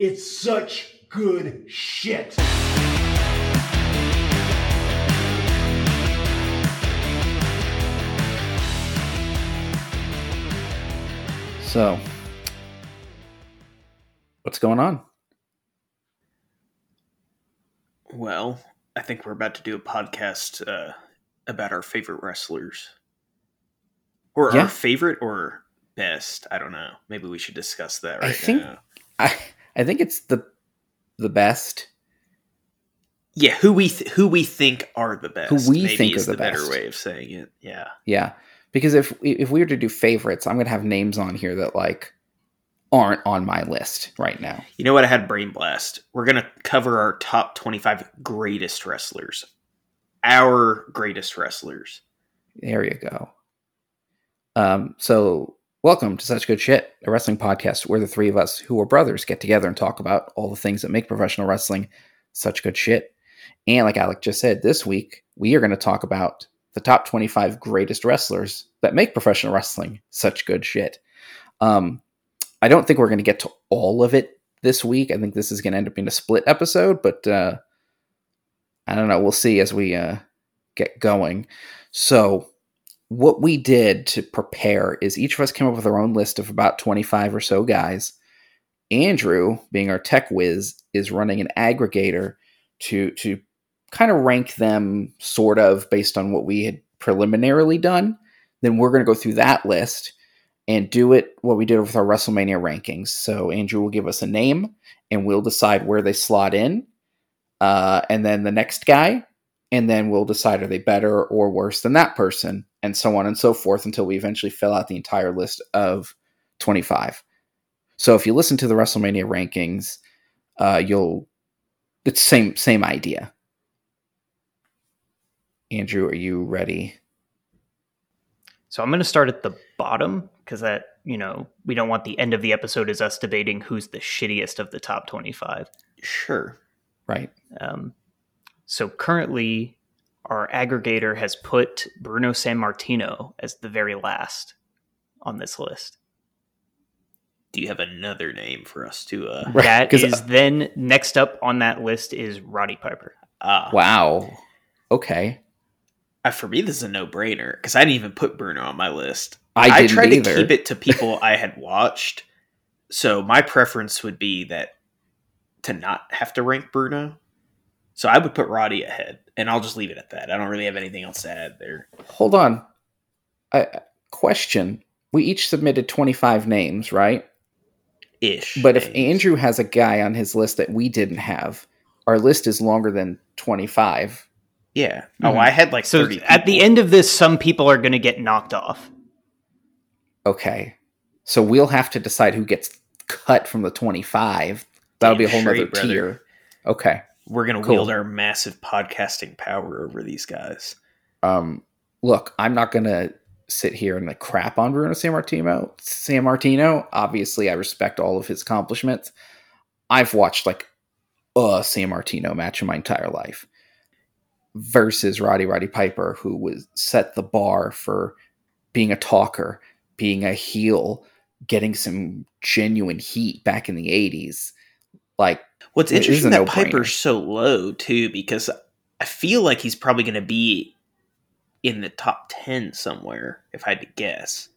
It's such good shit. So, what's going on? Well, I think we're about to do a podcast uh, about our favorite wrestlers, or Yeah. our favorite or best. I don't know. Maybe we should discuss that I right think- now. I I think it's the the best. Yeah, who we th- who we think are the best. Who we maybe think is are the better best. way of saying it. Yeah. Yeah, because if if we were to do favorites, I'm gonna have names on here that like aren't on my list right now. You know what? I had brain blast. We're gonna cover our top twenty-five greatest wrestlers. Our greatest wrestlers. There you go. Um, so welcome to Such Good Shit, a wrestling podcast where the three of us who are brothers get together and talk about all the things that make professional wrestling such good shit. And like Alec just said, this week we are going to talk about the top 25 greatest wrestlers that make professional wrestling such good shit. Um, I don't think we're going to get to all of it this week. I think this is going to end up being a split episode, but uh, I don't know. We'll see as we uh, get going. So, what we did to prepare is each of us came up with our own list of about 25 or so guys. Andrew, being our tech whiz, is running an aggregator to to kind of rank them sort of based on what we had preliminarily done. Then we're going to go through that list and do it what we did with our WrestleMania rankings. So Andrew will give us a name and we'll decide where they slot in. Uh, and then the next guy, and then we'll decide are they better or worse than that person, and so on and so forth until we eventually fill out the entire list of 25. So if you listen to the WrestleMania rankings, uh, you'll it's same same idea. Andrew, are you ready? So I'm going to start at the bottom because that, you know, we don't want the end of the episode is us debating who's the shittiest of the top 25. Sure. Right. Um, so currently, our aggregator has put Bruno Sammartino as the very last on this list. Do you have another name for us to? uh Right, That 'cause- is then next up on that list is Roddy Piper. Ah, Wow. Okay. Uh, for me, this is a no-brainer because I didn't even put Bruno on my list. I didn't tried either. to keep it to people I had watched, so my preference would be that to not have to rank Bruno. So I would put Roddy ahead, and I'll just leave it at that. I don't really have anything else to add there. Hold on. I, question. We each submitted 25 names, right? Ish. But if. Andrew has a guy on his list that we didn't have, our list is longer than 25. yeah, oh, Mhm. I had like So thirty. at the end of this, some people are going to get knocked off. Okay. So we'll have to decide who gets cut from the 25. That'll be a whole Damn nother brother. tier. Okay. We're gonna Cool. wield our massive podcasting power over these guys. Um, look, I'm not going to sit here and like crap on Bruno Sammartino. San Martino, obviously, I respect all of his accomplishments. I've watched like a Sammartino match in my entire life versus Roddy Roddy Piper, who was set the bar for being a talker, being a heel, getting some genuine heat back in the 80s. Like, What's It is interesting a that no-brainer. Piper's so low too, because I feel like he's probably going to be in the top ten somewhere, if I had to guess.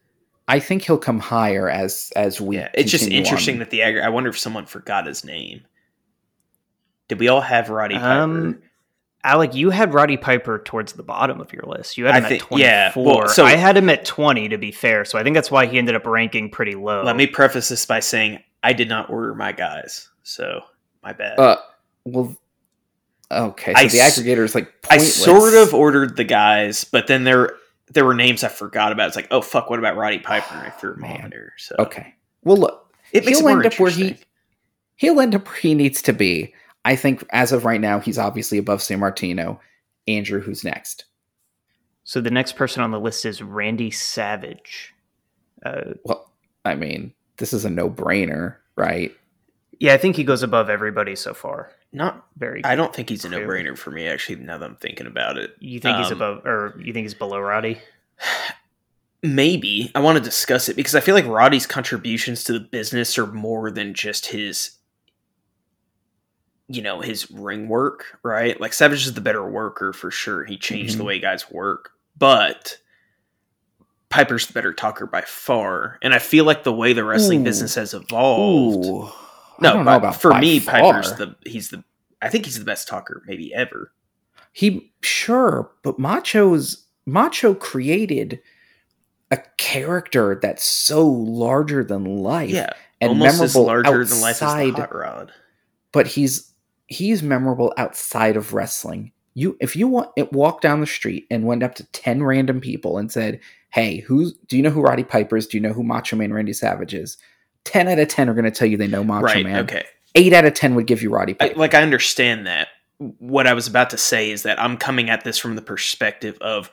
I think he'll come higher as as we. yeah, it's just interesting on. that the aggr- I wonder if someone forgot his name. Did we all have Roddy Piper? Um, Alec, you had Roddy Piper towards the bottom of your list. You had I him think- at 24. yeah, well, so- I had him at 20 to be fair. So I think that's why he ended up ranking pretty low. Let me preface this by saying I did not order my guys, so my bad. Uh, well, okay. So I the aggregator is like I sort of ordered the guys, but then there there were names I forgot about. It's like, oh fuck, what about Roddy Piper? And I threw him Man. on there. So Okay. Well, look, it makes he'll it end up where he he'll end up where he needs to be. I think as of right now, he's obviously above Sammartino. Andrew, who's next? So the next person on the list is Randy Savage. Uh, Well, I mean, this is a no-brainer, right? Yeah, I think he goes above everybody so far. Not Very. I don't think he's a no-brainer for me. Actually, now that I'm thinking about it, You think he's Um, above, or you think he's below Roddy? maybe I want to discuss it because I feel like Roddy's contributions to the business are more than just his you know, his ring work, right? Like Savage is the better worker for sure. He changed the Mhm. way guys work, but Piper's the better talker by far. And I feel like the way the wrestling Ooh. business has evolved. Ooh. No, don't know about for me, Piper's the he's the I think he's the best talker maybe ever. He sure, but Macho's Macho created a character that's so larger than life. Yeah, and almost as memorable larger than life outside the hot rod. but he's he's memorable outside of wrestling. You if you want it walk down the street and went up to 10 random people and said, "Hey, who's do you know who Roddy Piper is? Do you know who Macho Man Randy Savage is?" 10 out of 10 are going to tell you they know Macho right. Man. Okay. 8 out of 10 would give you Roddy I, Piper. like I understand that. What I was about to say is that I'm coming at this from the perspective of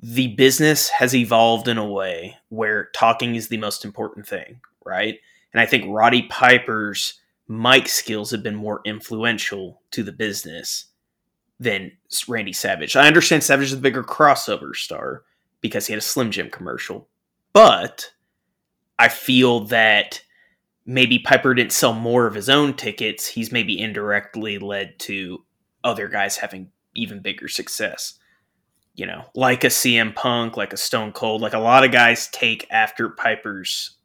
the business has evolved in a way where talking is the most important thing, right? And I think Roddy Piper's mic skills have been more influential to the business than Randy Savage. I understand Savage is the bigger crossover star because he had a Slim Jim commercial, but I feel that maybe Piper didn't sell more of his own tickets. He's maybe indirectly led to other guys having even bigger success. You know, like a CM Punk, like a Stone Cold, like a lot of guys take after Piper's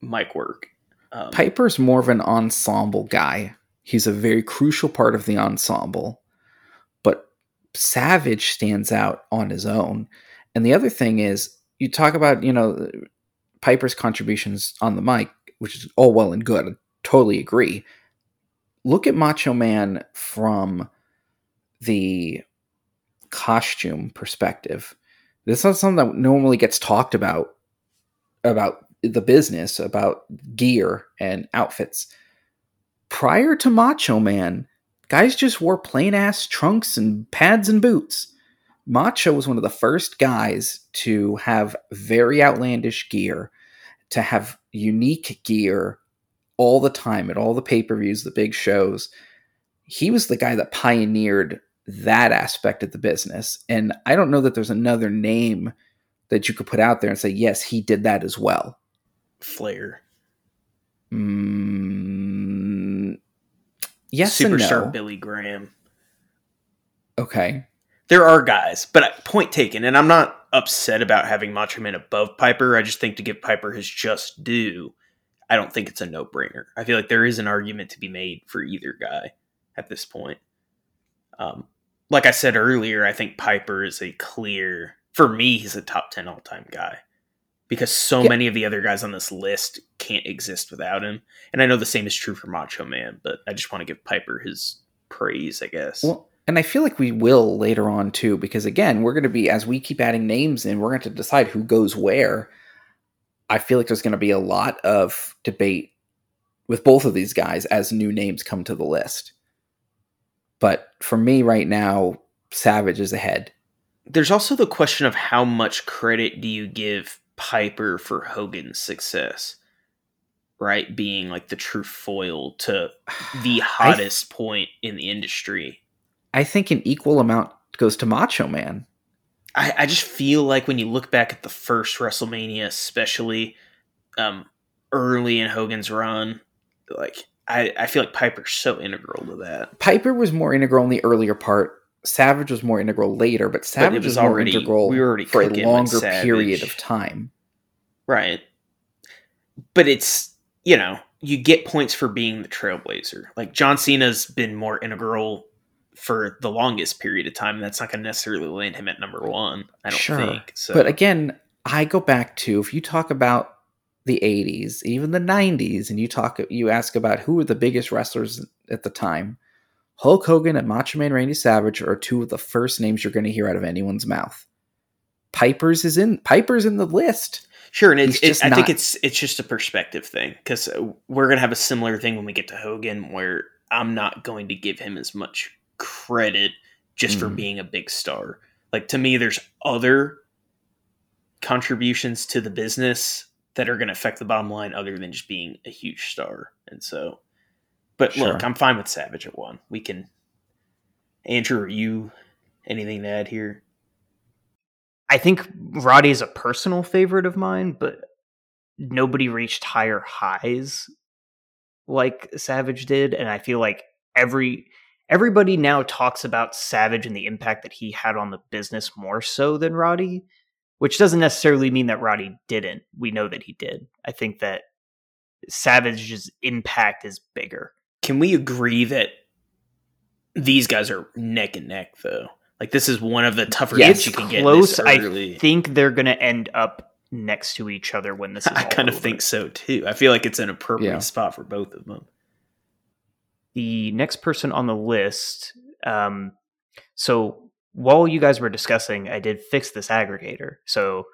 mic work. Um, Piper's more of an ensemble guy. He's a very crucial part of the ensemble. But Savage stands out on his own. And the other thing is, you talk about, you know, Piper's contributions on the mic, which is all well and good. I totally agree. Look at Macho Man from the costume perspective. This is something that normally gets talked about about the business, about gear and outfits. Prior to Macho Man, guys just wore plain ass trunks and pads and boots. Macho was one of the first guys to have very outlandish gear, to have unique gear all the time at all the pay per views, the big shows. He was the guy that pioneered that aspect of the business. And I don't know that there's another name that you could put out there and say, yes, he did that as well. Flair, Mm, yes superstar and no. Billy Graham. Okay. There are guys, but uh, point taken. And I'm not upset about having Macho Man above Piper. I just think to give Piper his just due, I don't think it's a no brainer. I feel like there is an argument to be made for either guy at this point. Um, like I said earlier, I think Piper is a clear, for me, he's a top 10 all time guy because so Yeah. many of the other guys on this list can't exist without him. And I know the same is true for Macho Man, but I just want to give Piper his praise, I guess. Well, and I feel like we will later on too, because again, we're going to be, as we keep adding names in, we're going to decide who goes where. I feel like there's going to be a lot of debate with both of these guys as new names come to the list. But for me right now, Savage is ahead. There's also the question of how much credit do you give Piper for Hogan's success? Right? Being like the true foil to the hottest point in the industry. I think an equal amount goes to Macho Man. I, I just feel like when you look back at the first WrestleMania, especially um, early in Hogan's run, like I, I feel like Piper's so integral to that. Piper was more integral in the earlier part. Savage was more integral later, but Savage was was, more already- integral we were already for a longer period of time. Right. But it's, you know, you get points for being the trailblazer. Like John Cena's been more integral for the longest period of time, that's not going to necessarily land him at number one, I don't Sure. think. So, But again, I go back to if you talk about the 80s, even the 90s, and you talk you ask about who were the biggest wrestlers at the time, Hulk Hogan and Macho Man Randy Savage are two of the first names you're going to hear out of anyone's mouth. Piper's is in Piper's in the list. Sure, and it's, He's it, just I think it's it's just a perspective thing because we're gonna have a similar thing when we get to Hogan, where I'm not going to give him as much credit just for Mhm. being a big star. Like to me, there's other contributions to the business that are going to affect the bottom line other than just being a huge star, and so. But look, I'm fine with Savage at one. We can. Andrew, are you anything to add here? I think Roddy is a personal favorite of mine, but nobody reached higher highs like Savage did, and I feel like every everybody now talks about Savage and the impact that he had on the business more so than Roddy, which doesn't necessarily mean that Roddy didn't. We know that he did. I think that Savage's impact is bigger. Can we agree that these guys are neck and neck though? Like this is one of the tougher Yeah, it's you can get close. this I early. think they're going to end up next to each other when this is I all kind of think so too. I feel like it's an appropriate Yeah. spot for both of them. The next person on the list. Um, so while you guys were discussing, I did fix this aggregator. So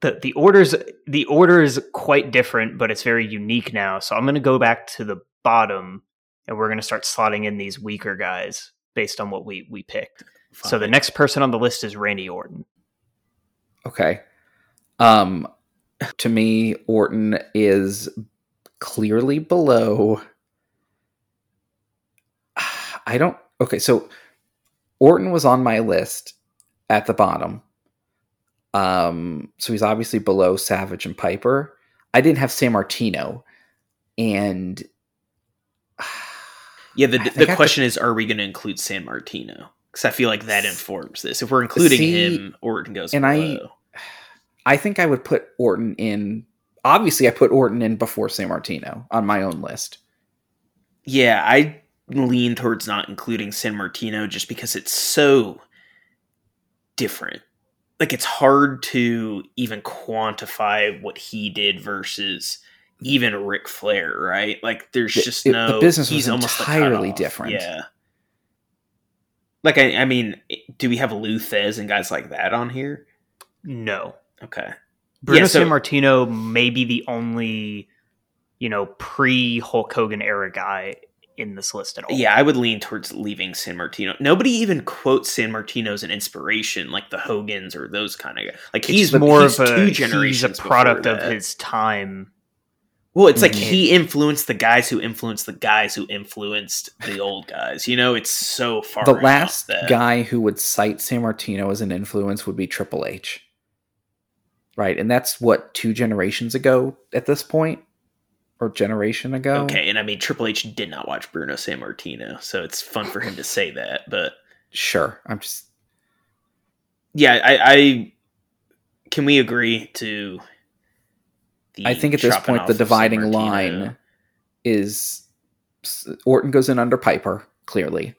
the the orders the order is quite different, but it's very unique now. So I'm going to go back to the bottom, and we're going to start slotting in these weaker guys based on what we we picked. So the next person on the list is Randy Orton. Okay. Um to me, Orton is clearly below I don't okay, so Orton was on my list at the bottom. Um so he's obviously below Savage and Piper. I didn't have Sammartino and yeah, the I the question is, are we going to include Sammartino? Because I feel like that informs this. If we're including See, him, Orton goes and I- I think I would put Orton in obviously I put Orton in before Sammartino on my own list. Yeah, I lean towards not including Sammartino just because it's so different. Like it's hard to even quantify what he did versus even Ric Flair, right? Like there's just it- no. the business was he's almost entirely different. Yeah. Like I, I mean, do we have Lou Thesz and guys like that on here? No, Okay. Bruno Yeah, so- Sammartino may be the only, you know, pre Hulk Hogan era guy in this list at all. Yeah, I would lean towards leaving Sammartino. Nobody even quotes Sammartino as an inspiration, like the Hogans or those kind of guys. Like he's he's more he's of a two he's generations a product of that. his time. Well, it's like Mhm. he influenced the guys who influenced the guys who influenced the old guys. You know, it's so far. the last that- guy who would cite Sammartino as an influence would be Triple H. Right, and that's what two generations ago at this point, or generation ago. Okay, and I mean Triple H did not watch Bruno Sammartino, so it's fun for him to say that. But sure. I'm just yeah, I, I can we agree to? The I think at this point the off of San dividing line is Orton goes in under Piper clearly,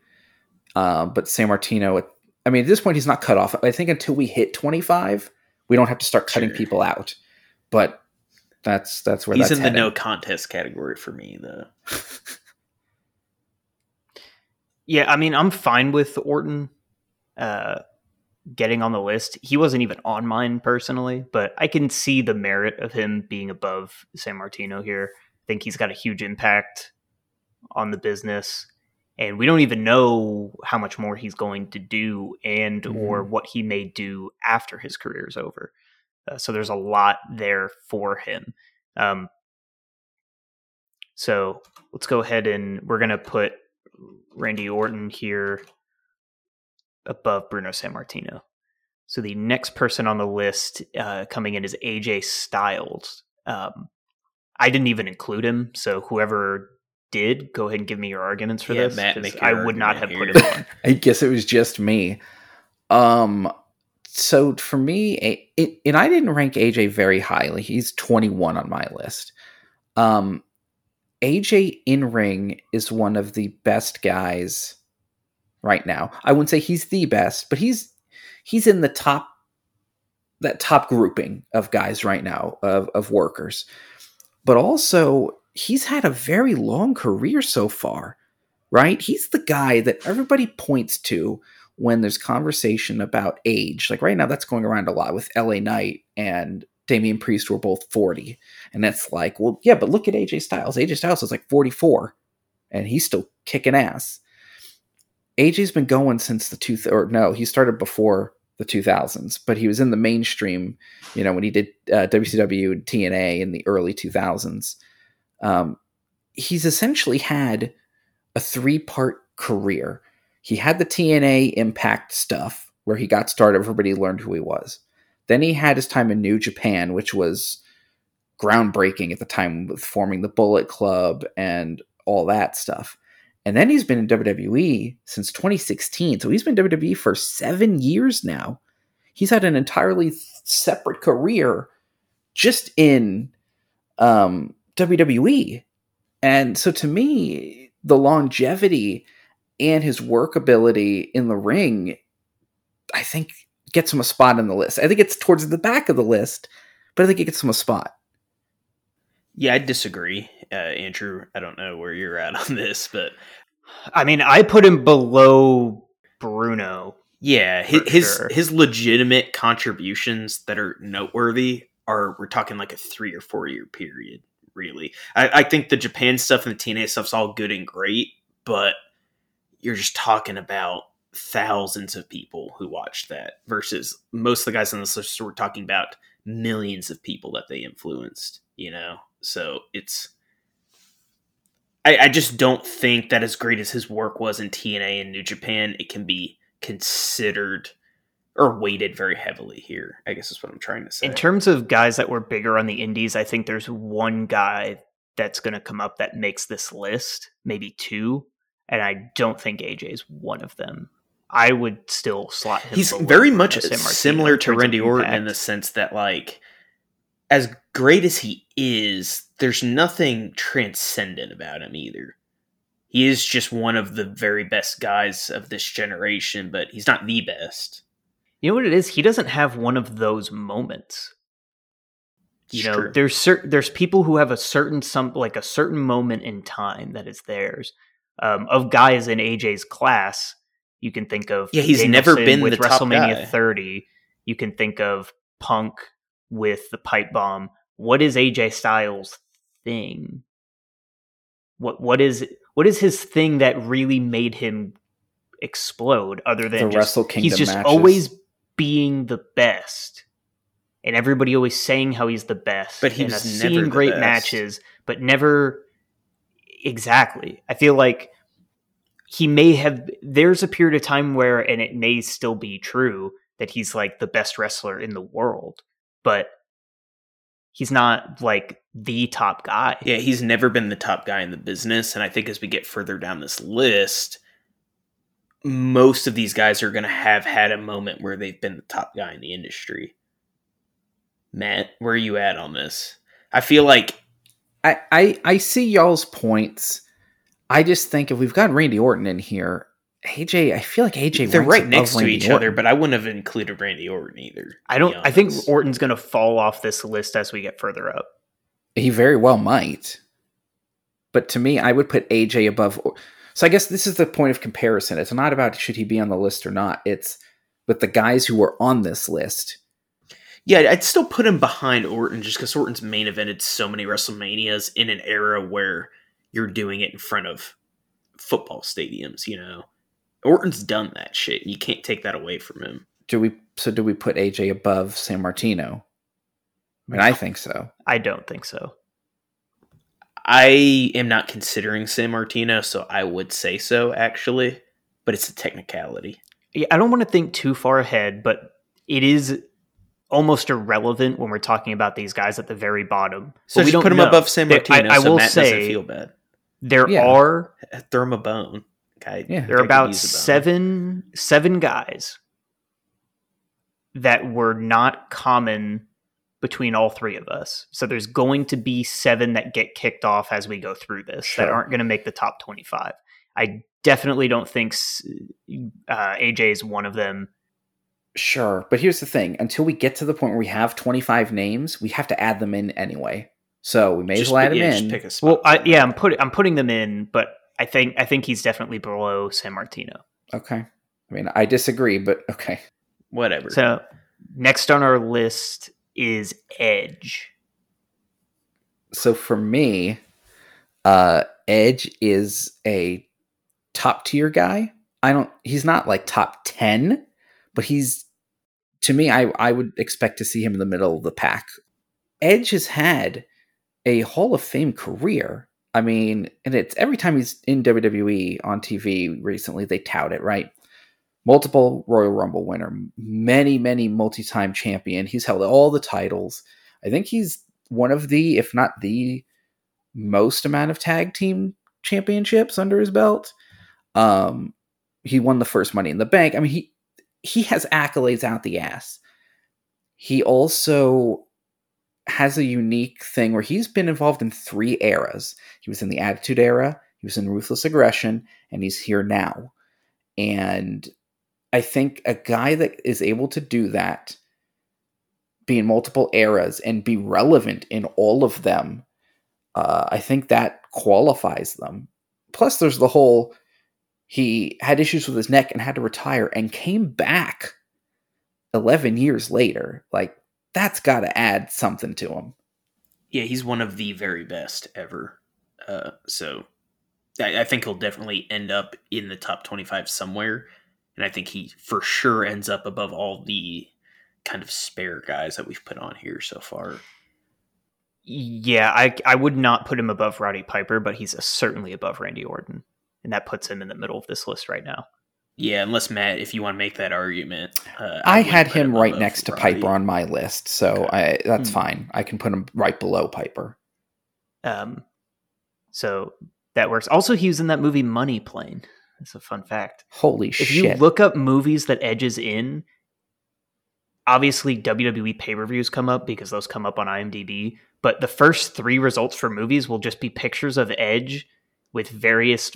uh, but Sammartino. I mean, at this point he's not cut off. I think until we hit 25, we don't have to start cutting Sure. people out. But that's that's where He's that's in the no contest category for me, though. Yeah, I mean, I'm fine with Orton uh, getting on the list. He wasn't even on mine personally, but I can see the merit of him being above Sammartino here. I think he's got a huge impact on the business, and we don't even know how much more he's going to do and or what he may do after his career is over. Uh, so there's a lot there for him. Um, so let's go ahead and we're going to put Randy Orton here above Bruno Sammartino. So the next person on the list uh, coming in is AJ Styles. Um, I didn't even include him, so whoever did, go ahead and give me your arguments for Yeah, this. Matt, 'cause make your I would not have argument put him on. I guess it was just me. Um, so for me, it, and I didn't rank AJ very highly. He's 21 on my list. Um, AJ in ring is one of the best guys right now. I wouldn't say he's the best, but he's he's in the top that top grouping of guys right now of of workers. But also, he's had a very long career so far right? He's the guy that everybody points to when there's conversation about age. Like right now, that's going around a lot with LA Knight and Damian Priest, who are both 40. And it's like, well, yeah, but look at AJ Styles. AJ Styles is like 44, and he's still kicking ass. AJ's been going since the two, or no, he started before the 2000s, but he was in the mainstream, you know, when he did uh, WCW and TNA in the early 2000s. Um, he's essentially had a three part career. He had the TNA Impact stuff where he got started, everybody learned who he was. Then he had his time in New Japan, which was groundbreaking at the time with forming the Bullet Club and all that stuff. And then he's been in WWE since 2016. So he's been WWE for seven years now. He's had an entirely separate career just in um, WWE. And so to me, the longevity and his work ability in the ring, I think gets him a spot in the list. I think it's towards the back of the list, but I think it gets him a spot. Yeah, I disagree, uh, Andrew. I don't know where you're at on this, but I mean, I put him below Bruno. yeah, his his, sure. his legitimate contributions that are noteworthy are we're talking like a three or four year period. Really, I, I think the Japan stuff and the TNA stuff's all good and great, but you're just talking about thousands of people who watched that versus most of the guys on this list we're talking about millions of people that they influenced you know so it's I, I just don't think that as great as his work was in TNA and New Japan, it can be considered or weighted very heavily here. I guess is what I'm trying to say. In terms of guys that were bigger on the indies, I think there's one guy that's going to come up that makes this list, maybe two, and I don't think AJ is one of them. I would still slot him. He's very much similar to Randy Orton in the sense that, like, as great as he is, there's nothing transcendent about him either. He is just one of the very best guys of this generation, but he's not the best. You know what it is? He doesn't have one of those moments. You It's know, true. there's certain there's people who have a certain some like a certain moment in time that is theirs. Um, of guys in AJ's class, you can think of Yeah, he's never been with WrestleMania guy. 30. You can think of Punk with the pipe bomb. What is AJ Styles' thing? What what is what is his thing that really made him explode? Other than The just, Wrestle Kingdom he's just matches. always being the best, and everybody always saying how he's the best. But he and was never seeing great best. matches, but never exactly. I feel like he may have. There's a period of time where, and it may still be true that he's like the best wrestler in the world, but he's not like the top guy. Yeah, he's never been the top guy in the business. And I think as we get further down this list, most of these guys are going to have had a moment where they've been the top guy in the industry. Matt, where are you at on this? I feel like I, I I see y'all's points. I just think if we've got Randy Orton in here, AJ, I feel like AJ they're right next to Randy each other, but I wouldn't have included Randy Orton either. I don't. I think. Orton's going to fall off this list as we get further up. he very well might. But to me, I would put AJ above. Or- So I guess this is the point of comparison. It's not about should he be on the list or not. It's with the guys who were on this list. Yeah, I'd still put him behind Orton just because Orton's main evented so many WrestleManias in an era where you're doing it in front of football stadiums, you know. Orton's done that shit. and You can't take that away from him. Do we? So do we put AJ above Sammartino? I mean, I think so. I don't think so. I am not considering Sammartino, so I would say so actually, but it's a technicality. Yeah, I don't want to think too far ahead, but it is almost irrelevant when we're talking about these guys at the very bottom. So But we don't put him know. above San There- Martino I, I so will Matt say doesn't feel bad. there Yeah. are Throw him a bone. Okay. Yeah. there are about use a bone. seven seven guys that were not common between all three of us. So there's going to be seven that get kicked off as we go through this that aren't going to make the top 25. I definitely don't think uh, AJ is one of them. Sure, but here's the thing: until we get to the point where we have 25 names, we have to add them in anyway. So we may Just as well add pick- them yeah, just in. pick a spot Well, I, yeah, I'm putting I'm putting them in, but I think I think he's definitely below Sammartino. Okay. I mean, I disagree, but okay. Whatever. So next on our list is Edge. So for me, uh, Edge is a top tier guy. I don't. He's not like top 10, but he's to me. I I would expect to see him in the middle of the pack. Edge has had a Hall of Fame career. I mean, and it's every time he's in WWE on TV recently, they tout it, right? Multiple Royal Rumble winner, many, many multi time champion. He's held all the titles. I think he's one of the, if not the most amount of tag team championships under his belt. Um, he won the first Money in the Bank. I mean, he he has accolades out the ass. He also has a unique thing where he's been involved in three eras. He was in the Attitude Era, he was in Ruthless Aggression, and he's here now. And I think a guy that is able to do that, be in multiple eras and be relevant in all of them, uh, I think that qualifies them. Plus, there's the whole he had issues with his neck and had to retire and came back 11 years later. Like, that's got to add something to him. Yeah, he's one of the very best ever. Uh, so I, I think he'll definitely end up in the top 25 somewhere. And I think he for sure ends up above all the kind of spare guys that we've put on here so far. Yeah, I I would not put him above Roddy Piper, but he's certainly above Randy Orton, and that puts him in the middle of this list right now. Yeah, unless Matt, if you want to make that argument, uh, I, wouldn't had him right next to Roddy. Piper on my list, so I that's Hmm. fine. I can put him right below Piper. Um, so that works. Also, he was in that movie Money Plane. That's a fun fact. Holy If shit! If you look up movies that edges in, obviously WWE pay per views come up because those come up on IMDb. But the first three results for movies will just be pictures of Edge with various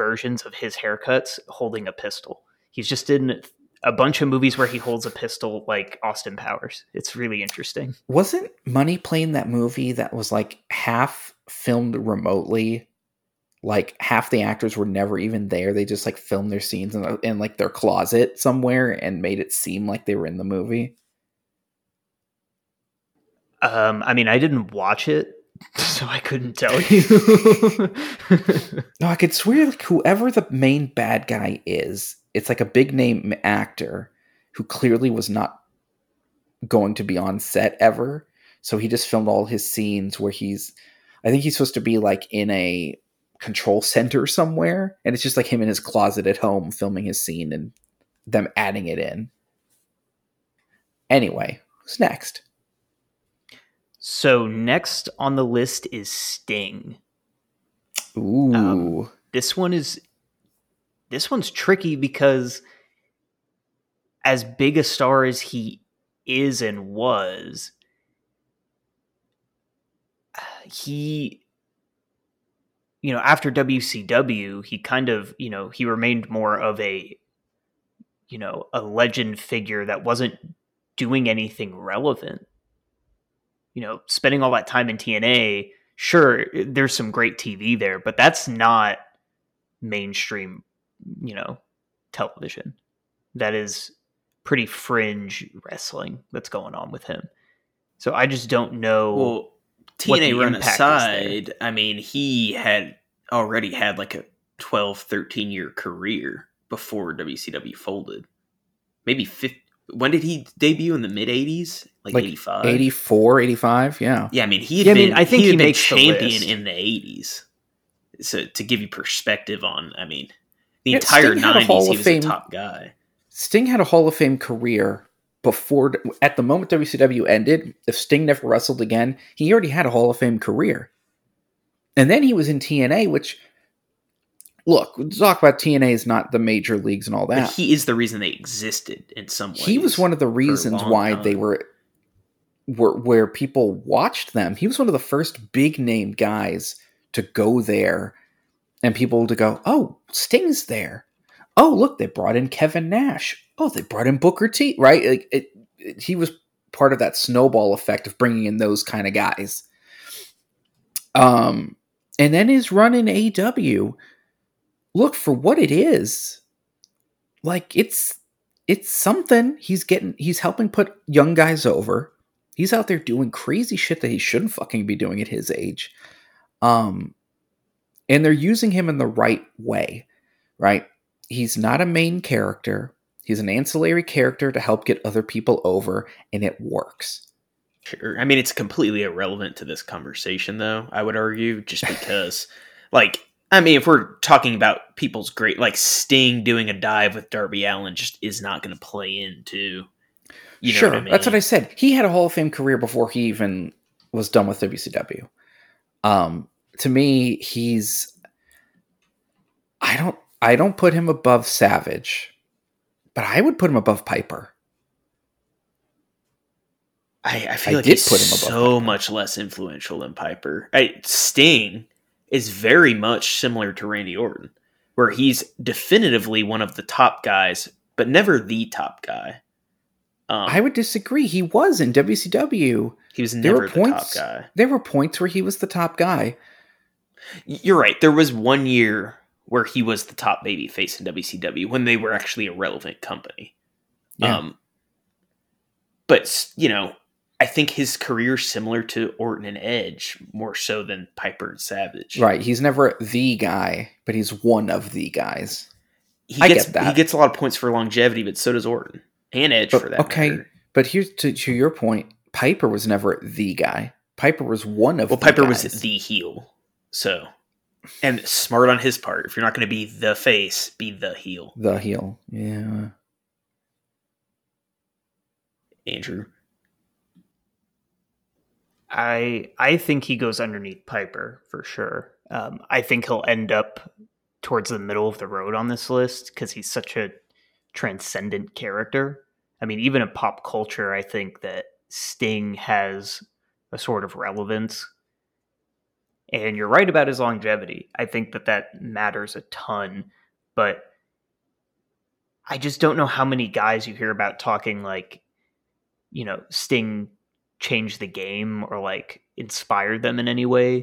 versions of his haircuts holding a pistol. He's just in a bunch of movies where he holds a pistol like Austin Powers. It's really interesting. Wasn't Money Plane that movie that was like half filmed remotely? Like half the actors were never even there. They just like filmed their scenes in, in like their closet somewhere and made it seem like they were in the movie. Um, I mean, I didn't watch it, so I couldn't tell you. No, I could swear like whoever the main bad guy is, it's like a big name actor who clearly was not going to be on set ever. So he just filmed all his scenes where he's I think he's supposed to be like in a control center somewhere and it's just like him in his closet at home filming his scene and them adding it in. Anyway, who's next? So next on the list is Sting. Ooh. Um, this one is this one's tricky because as big a star as he is and was he you know after WCW he kind of you know he remained more of a you know a legend figure that wasn't doing anything relevant you know spending all that time in TNA sure there's some great TV there but that's not mainstream you know television that is pretty fringe wrestling that's going on with him so i just don't know Well, TNA run impact is there. aside, I mean, he had already had like a 12, 13 year career before WCW folded. Maybe 50, when did he debut in the mid 80s? Like, Like 85? 84, 85, yeah. Yeah, I mean, he had Yeah, I mean, I think he he makes champion list. in the 80s. So to give you perspective on, I mean, the Yeah, entire Sting had a Hall 90s, he was Fame- a top guy. Sting had a Hall of Fame career before, at the moment WCW ended. If Sting never wrestled again, he already had a Hall of Fame career. And then he was in TNA, which, look, talk about TNA is not the major leagues and all But that. he is the reason they existed in some ways. He was one of the reasons why time. they were, were where people watched them. He was one of the first big name guys to go there, and people to go, "Oh, Sting's there." Oh, look, they brought in Kevin Nash. Oh, they brought in Booker T. Right? Like it, it, he was part of that snowball effect of bringing in those kind of guys. Um, and then his run in AEW. Look for what it is. Like it's it's something. He's getting he's helping put young guys over. He's out there doing crazy shit that he shouldn't fucking be doing at his age. Um and they're using him in the right way, right? He's not a main character. He's an ancillary character to help get other people over and it works. Sure. I mean, it's completely irrelevant to this conversation, though, I would argue, just because, like, I mean, if we're talking about people's great, like, Sting doing a dive with Darby Allin just is not going to play into. You know sure, what I mean? that's what I said. He had a Hall of Fame career before he even was done with WCW. Um, to me, he's I don't I don't put him above Savage, but I would put him above Piper. I, I feel I like did he's put him above so Piper. much less influential than Piper. I, Sting is very much similar to Randy Orton, where he's definitively one of the top guys, but never the top guy. Um, I would disagree. He was in WCW. he was there never were the points- top guy. There were points where he was the top guy. You're right. There was one year where he was the top baby face in WCW when they were actually a relevant company. Yeah. Um, but you know, I think his career's similar to Orton and Edge more so than Piper and Savage. Right. He's never the guy, but he's one of the guys. He I gets get that. he gets a lot of points for longevity, but so does Orton and Edge But- for that okay, matter. But here's to, to your point Piper was never the guy. Piper was one of Well, Piper was the heel, so and smart on his part. If you're not going to be the face, be the heel, the heel. Yeah. Andrew. I I think he goes underneath Piper for sure. Um, I think he'll end up towards the middle of the road on this list because he's such a transcendent character. I mean, even in pop culture, I think that Sting has a sort of relevance. And you're right about his longevity. I think that that matters a ton, but I just don't know how many guys you hear about talking like, you know, Sting changed the game or like inspired them in any way.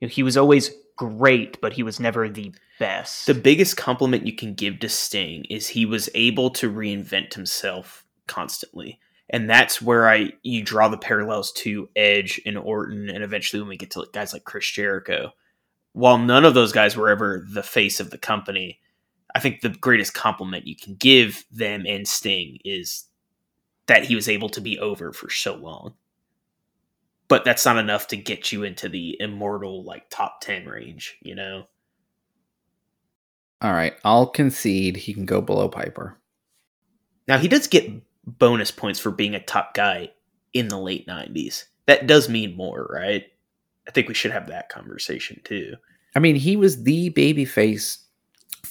You know, he was always great, but he was never the best. The biggest compliment you can give to Sting is he was able to reinvent himself constantly. And that's where I you draw the parallels to Edge and Orton and eventually when we get to guys like Chris Jericho. While none of those guys were ever the face of the company, I think the greatest compliment you can give them and Sting is that he was able to be over for so long. But that's not enough to get you into the immortal like top 10 range, you know. All right. I'll concede he can go below Piper. Now he does get bonus points for being a top guy in the late '90s. That does mean more, right? I think we should have that conversation too. I mean, he was the babyface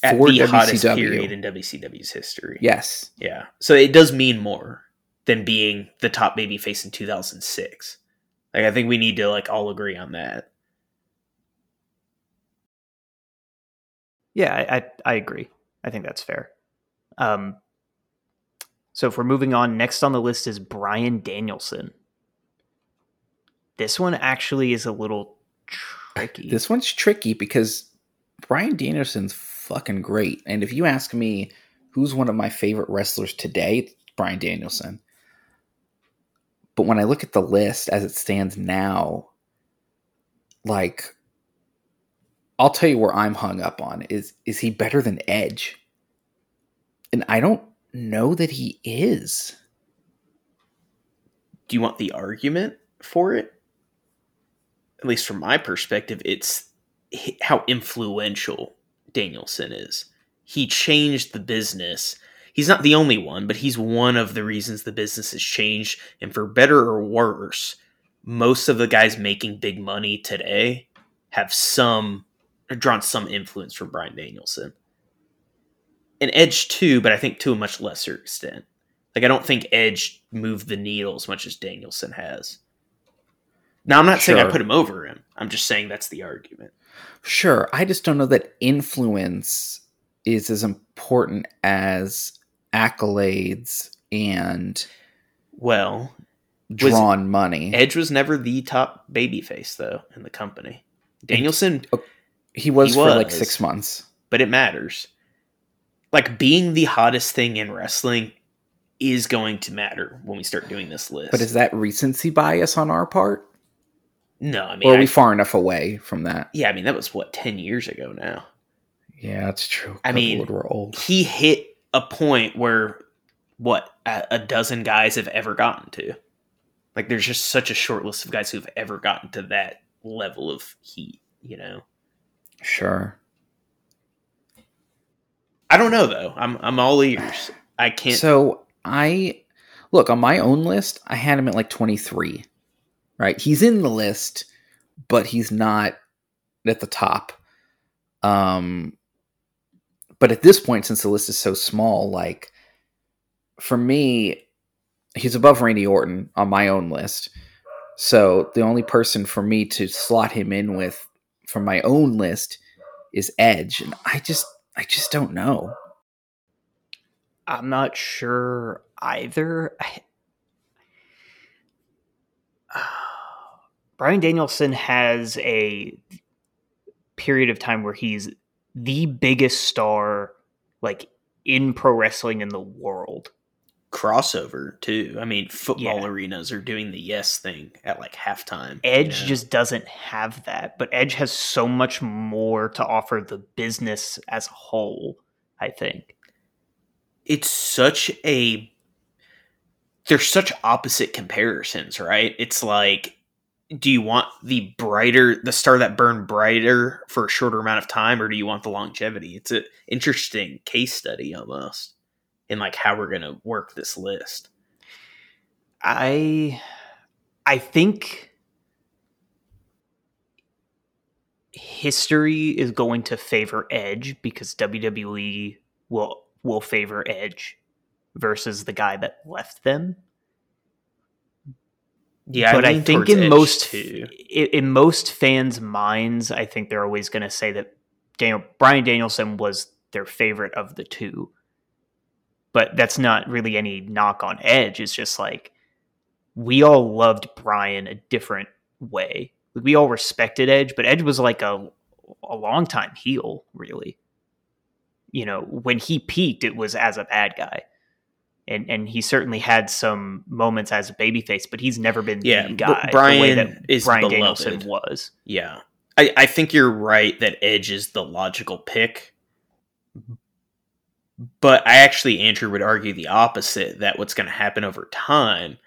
At for the hottest WCW. period in WCW's history. yes. yeah. So it does mean more than being the top babyface in 2006. Like I think we need to like all agree on that. Yeah, I, I, I agree. I think that's fair. Um, so if we're moving on, next on the list is Bryan Danielson. This one actually is a little tricky. This one's tricky because Bryan Danielson's fucking great. And if you ask me who's one of my favorite wrestlers today, it's Bryan Danielson. But when I look at the list as it stands now, like I'll tell you where I'm hung up on is is he better than Edge? And I don't know that he is. Do you want the argument for it? At least from my perspective, it's how influential Danielson is. He changed the business. He's not the only one, but he's one of the reasons the business has changed. And for better or worse, most of the guys making big money today have some or drawn some influence from Bryan Danielson. And Edge too, but I think to a much lesser extent. Like I don't think Edge moved the needle as much as Danielson has. Now I'm not saying I put him over him. I'm just saying that's the argument. Sure, I just don't know that influence is as important as accolades and Well, drawn money. Edge was never the top babyface though in the company. Danielson, oh, he was he for like six months. but it matters. Like being the hottest thing in wrestling is going to matter when we start doing this list. But is that recency bias on our part? no, I mean, Or are I- we far enough away from that? yeah, I mean that was what ten years ago now. Yeah, that's true. I mean, we're old. he hit a point where what a, dozen guys have ever gotten to. Like there's just such a short list of guys who've ever gotten to that level of heat, you know. Sure. I don't know though. I'm I'm all ears. I can't So I look on my own list. I had him at like twenty three. Right, he's in the list, but he's not at the top. Um, but at this point, since the list is so small, like for me, he's above Randy Orton on my own list. So the only person for me to slot him in with from my own list is Edge, and I just I just don't know. I'm not sure either. Bryan Danielson has a period of time where he's the biggest star like in pro wrestling in the world. Crossover too. I mean, football Yeah. arenas are doing the yes thing at like halftime. you Edge know? just doesn't have that, but Edge has so much more to offer the business as a whole, I think. it's such a there's such opposite comparisons, right? It's like do you want the brighter the star that burned brighter for a shorter amount of time or do you want the longevity? It's an interesting case study almost in like how we're going to work this list. I I think history is going to favor Edge because WWE will will favor Edge versus the guy that left them. Yeah, but I, lean think in most in, in most fans' minds, I think they're always going to say that Daniel Bryan Danielson was their favorite of the two. But that's not really any knock on Edge. It's just like we all loved Bryan a different way. We all respected Edge, but Edge was like a a long time heel, really. You know, when he peaked, it was as a bad guy. And and he certainly had some moments as a babyface, but he's never been Yeah, the guy. the way Bryan that is Bryan beloved. Danielson was. Yeah. I, I think you're right that Edge is the logical pick. But I actually, Andrew, would argue the opposite that what's going to happen over time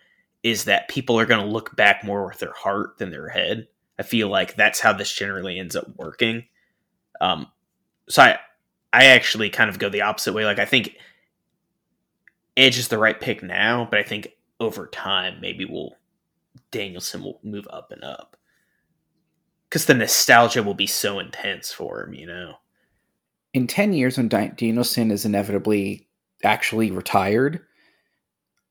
is that people are going to look back more with their heart than their head. I feel like that's how this generally ends up working. Um, so I, I actually kind of go the opposite way. Like, I think Edge is the right pick now, but I think over time, maybe we'll, Danielson will move up and up because the nostalgia will be so intense for him, you know. In ten years, when Danielson is inevitably actually retired,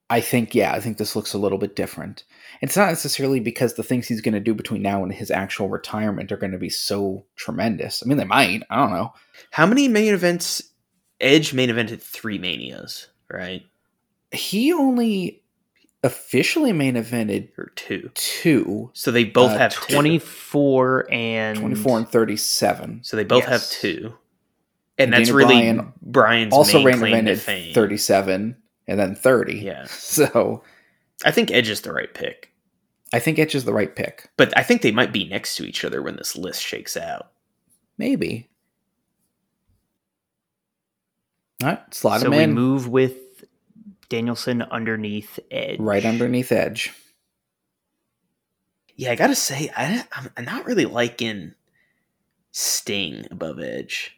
I think yeah, I think this looks a little bit different. It's not necessarily because the things he's going to do between now and his actual retirement are going to be so tremendous. I mean, they might. I don't know. How many main events? Edge main evented three manias, right? He only officially main evented Or two. two, So they both Uh, have two. 24 and 24 and 37. So they both Yes. have two. And And that's Daniel really Bryan Bryan's also main claim to evented fame. 37 and then 30. Yeah. So I think Edge is the right pick. I think Edge is the right pick. But I think they might be next to each other when this list shakes out. Maybe. All right, slot so him we move with Danielson underneath Edge. right underneath Edge. Yeah, I gotta say, I, I'm- not really liking Sting above Edge.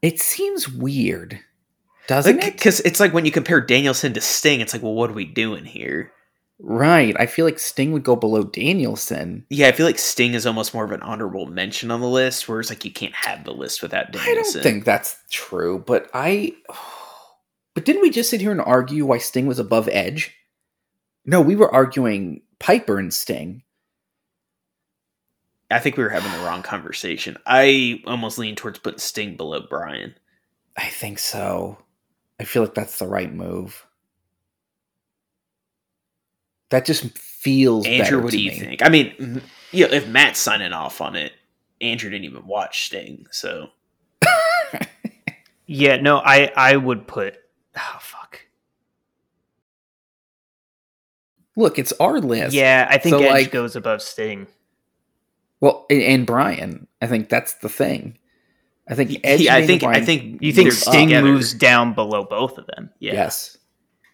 It seems weird, doesn't Like, it? because it's like when you compare Danielson to Sting, it's like, well, what are we doing here? Right. I feel like Sting would go below Danielson. Yeah, I feel like Sting is almost more of an honorable mention on the list, whereas like you can't have the list without Danielson. I don't think that's true, but I. But didn't we just sit here and argue why Sting was above Edge? No, we were arguing Piper and Sting. I think we were having the wrong conversation. I almost lean towards putting Sting below Bryan. I think so. I feel like that's the right move. That just feels Andrew, better what to do you me. think? I mean, m- yeah, if Matt's signing off on it, Andrew didn't even watch Sting, so Yeah, no, I I would put oh fuck. Look, it's our list. Yeah, I think So, Edge like- goes above Sting. Well, and, and Bryan, I think that's the thing. I think Edge. yeah, I and think I think You think Sting together. moves down below both of them? Yeah. Yes.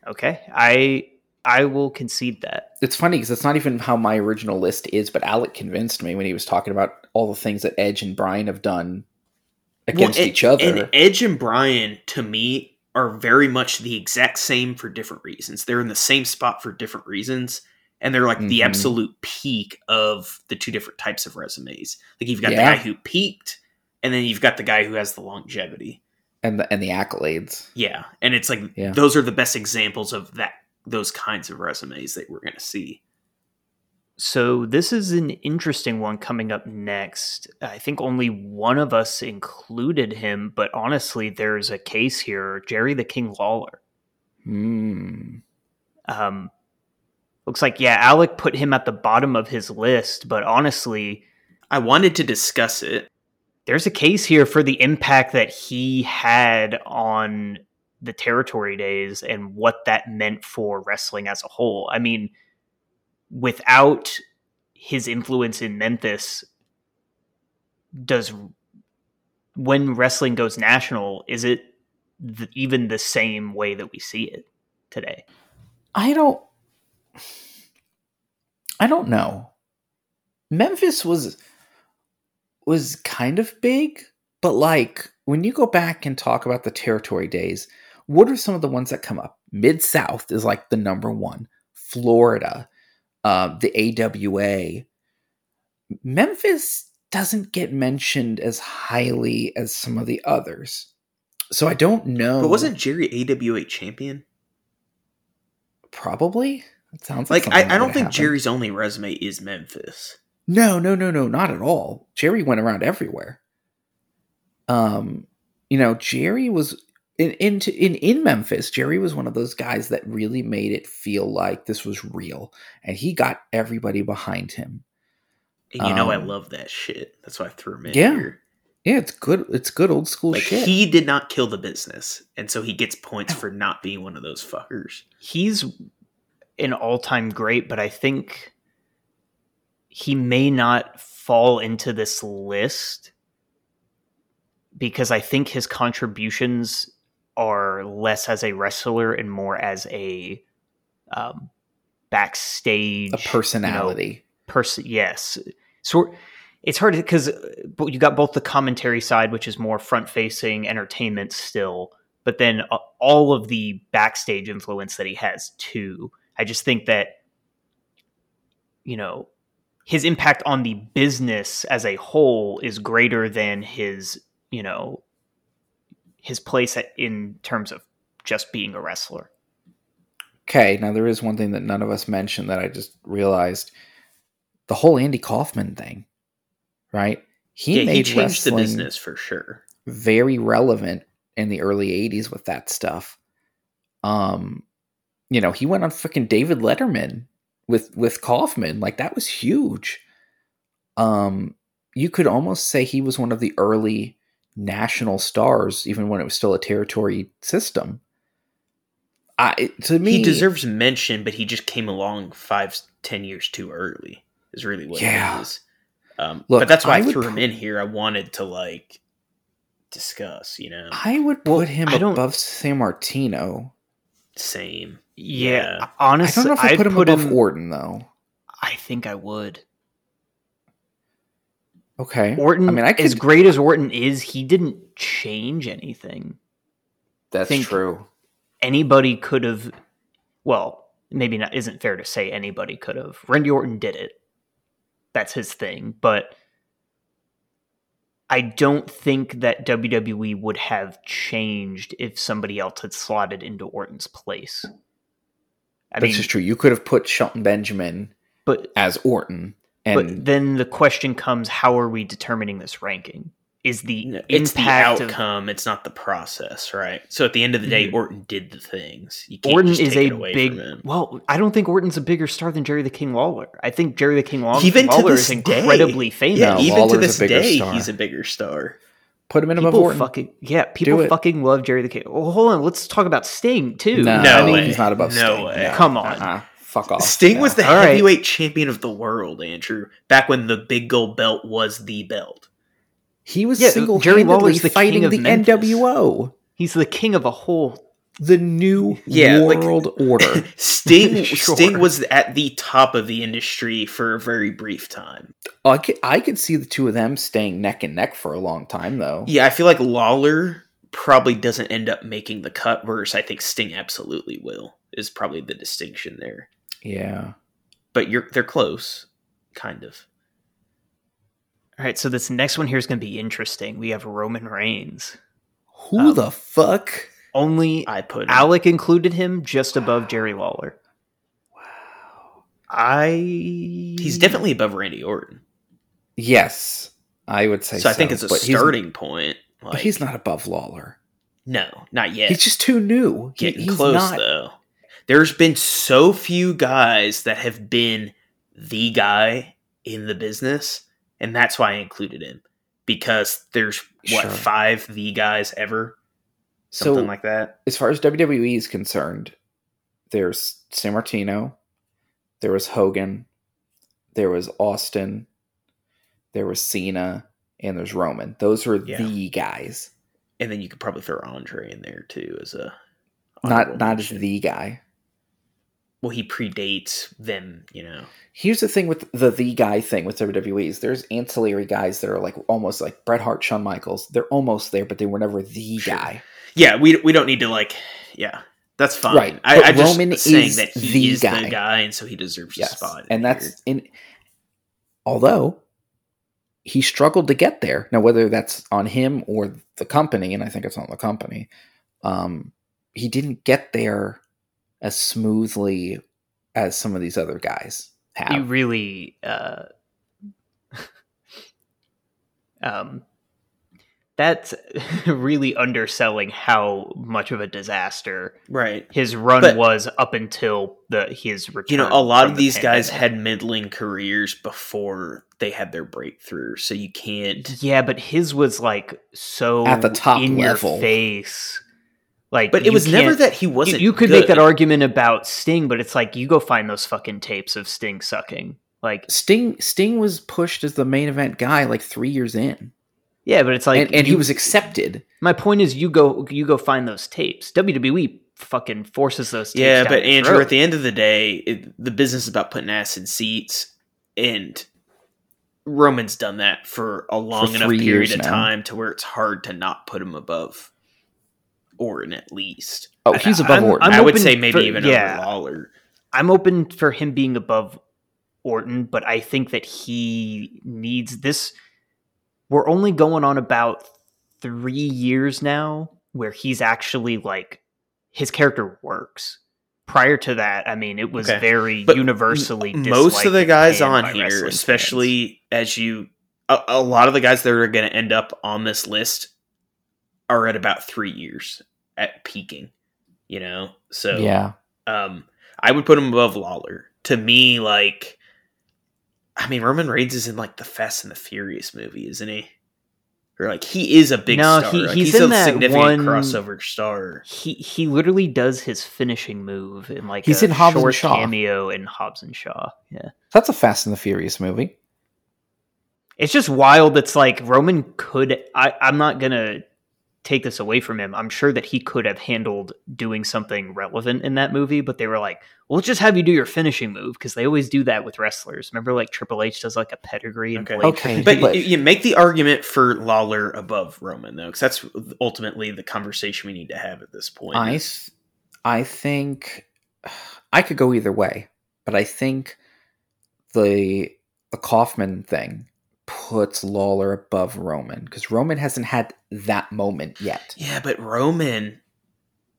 Okay, I I will concede that. It's funny because it's not even how my original list is, but Alec convinced me when he was talking about all the things that Edge and Bryan have done against Well, and- each other. And Edge and Bryan, to me, are very much the exact same for different reasons. They're in the same spot for different reasons, and they're like the Mhm. absolute peak of the two different types of resumes. Like you've got Yeah. the guy who peaked, and then you've got the guy who has the longevity. and the and the accolades. Yeah, and it's like Yeah. those are the best examples of that those kinds of resumes that we're going to see. So this is an interesting one coming up next. I think only one of us included him, but honestly, there's a case here: Jerry the King Lawler. Hmm. Um, looks like yeah, Alec put him at the bottom of his list, but honestly, I wanted to discuss it. there's a case here for the impact that he had on the territory days and what that meant for wrestling as a whole. I mean, without his influence in Memphis, does when wrestling goes national, is it even the same way that we see it today? I don't. I don't know. Memphis was was kind of big, but like when you go back and talk about the territory days, what are some of the ones that come up? Mid South is like the number one. Florida, uh, the AWA. Memphis doesn't get mentioned as highly as some of the others. So I don't know. But wasn't Jerry AWA champion? probably? It sounds like Like I, I don't think happen. Jerry's only resume is Memphis. No, no, no, no, not at all. Jerry went around everywhere. Um, you know, Jerry was in in in, in Memphis. Jerry was one of those guys that really made it feel like this was real, and he got everybody behind him. And you know I Um, love that shit. That's why I threw him in Yeah. here. Yeah, it's good. It's good old school Like shit. he did not kill the business, and so he gets points for not being one of those fuckers. he's an all-time great but i think he may not fall into this list because i think his contributions are less as a wrestler and more as a um, backstage a personality. person yes so it's hard because you got both the commentary side which is more front facing entertainment still but then uh, all of the backstage influence that he has too i just think that you know his impact on the business as a whole is greater than his you know his place at, in terms of just being a wrestler Okay, now there is one thing that none of us mentioned that I just realized: the whole Andy Kaufman thing, right? He yeah, made he changed the wrestling business for sure. very relevant in the early 80s with that stuff. Um, you know, he went on fucking David Letterman with with Kaufman. Like that was huge. Um, you could almost say he was one of the early national stars, even when it was still a territory system. I to me, he deserves mention, but he just came along five, ten years too early. Is really what Yeah. it is. Um, Look, but that's why I I, threw pr- him in here. I wanted to like discuss. You know, I would put Well, him I above Sammartino. same. yeah, Yeah. I honestly don't know if I I'd put him above Orton though. i think i would Okay, Orton, I mean, I as great as Orton is, he didn't change anything. that's think- true. Anybody could have, well, maybe not. Isn't fair to say anybody could have. Randy Orton did it. That's his thing, but I don't think that WWE would have changed if somebody else had slotted into Orton's place. I That's mean, just true. You could have put Shelton Benjamin but as Orton, and but then the question comes: How are we determining this ranking? Is the No, It's the impact of outcome. It's not the process, right? So at the end of the day, Mhm. Orton did the things. You can't Orton just is take a it away big. from. Well, I don't think Orton's a bigger star than Jerry the King Lawler. I think Jerry the King Law- Even to Lawler this is day. incredibly famous. Yeah, No, even to Lawler's a this bigger day, star. he's a bigger star. put him in above people Orton. fucking yeah, people fucking love Jerry the King. Well, hold on, let's talk about Sting too. no, No I mean, way. he's not above No Sting. way. Come on. Uh-uh. Fuck off. Sting No. was the All right. heavyweight champion of the world, Andrew. Back when the big gold belt was the belt. he was Yeah, single Jerry handedly Lawler's the king fighting of the Memphis. NWO, He's the king of a whole. the new Yeah, like- world order. Sting Sure. Sting was at the top of the industry for a very brief time. I could, I could see the two of them staying neck and neck for a long time, though. Yeah, I feel like Lawler probably doesn't end up making the cut, whereas I think Sting absolutely will. Is probably the distinction there. Yeah. But you're they're close, kind of. All right, so this next one here is going to be interesting. We have Roman Reigns. Who Um, the fuck? Only I put him. Alec included him just above Jerry Lawler. Wow. I He's definitely above Randy Orton. Yes, I would say So, so. I think it's a but he's- starting point. Like, but he's not above Lawler. No, not yet. He's just too new. He- getting he's close not. though. There's been so few guys that have been the guy in the business, and that's why I included him because there's what Sure. five the guys ever, something So- like that. as far as WWE is concerned, there's Sammartino, there was Hogan, there was Austin, there was Cena, and there's Roman. Those were Yeah. the guys. And then you could probably throw Andre in there too as a Not not as the guy. Well, he predates them, you know. Here's the thing with the the guy thing with WWE's. There's ancillary guys that are like almost like Bret Hart, Shawn Michaels. They're almost there, but they were never the Sure. guy. Yeah, we we don't need to like, yeah, that's fine. Right, I, I just Roman saying is that he the is guy. the guy, and so he deserves a Yes, spot. and that's in. Although he struggled to get there. Now, whether that's on him or the company, and I think it's on the company, um, he didn't get there as smoothly as some of these other guys have. you really uh um that's really underselling how much of a disaster right. his run But- was up until the his return. you know a lot of the these guys had middling careers before they had their breakthrough so you can't yeah, but his was like so At the top in level. your face. Like, but it was never that he wasn't you could make that argument about Sting, but it's like you go find those fucking tapes of Sting sucking. Like, Sting Sting was pushed as the main event guy like three years in, yeah, but it's like, and, and he was accepted. My point is, you go you go find those tapes. WWE fucking forces those. tapes yeah down but andrew throat. at the end of the day it, the business is about putting ass in seats and roman's done that for a long enough period of now. time to where it's hard to not put him above orton at least Oh, he's above I'm- Orton. I'm i would say maybe for- even yeah. over lawler I'm open for him being above Orton, but I think that he needs this. We're only going on about three years now where he's actually like his character works. Prior to that, I mean, it was Okay. very But universally. M- most of the guys on here wrestling fans. especially as you a, a lot of the guys that are going to end up on this list are at about three years at peaking you know so yeah, um i would put him above lawler to me like i mean roman reigns is in like the fast and the furious movie isn't he or like he is a big No, star he- like, he's he's, in a that significant one- crossover star he he literally does his finishing move in like He's a in Hobbs and Shaw. cameo in Hobbs and Shaw. Yeah. that's a Fast and the Furious movie. It's just wild. It's like Roman could. I, I'm not gonna take this away from him. I'm sure that he could have handled doing something relevant in that movie, but they were like, "Well, let's just have you do your finishing move," because they always do that with wrestlers. Remember, like Triple H does like a pedigree and Okay. Okay, but but- you, you make the argument for lawler above roman though because that's ultimately the conversation we need to have at this point I, th- I think I could go either way, but I think the the Kaufman thing puts Lawler above Roman because Roman hasn't had that moment yet. Yeah, but Roman,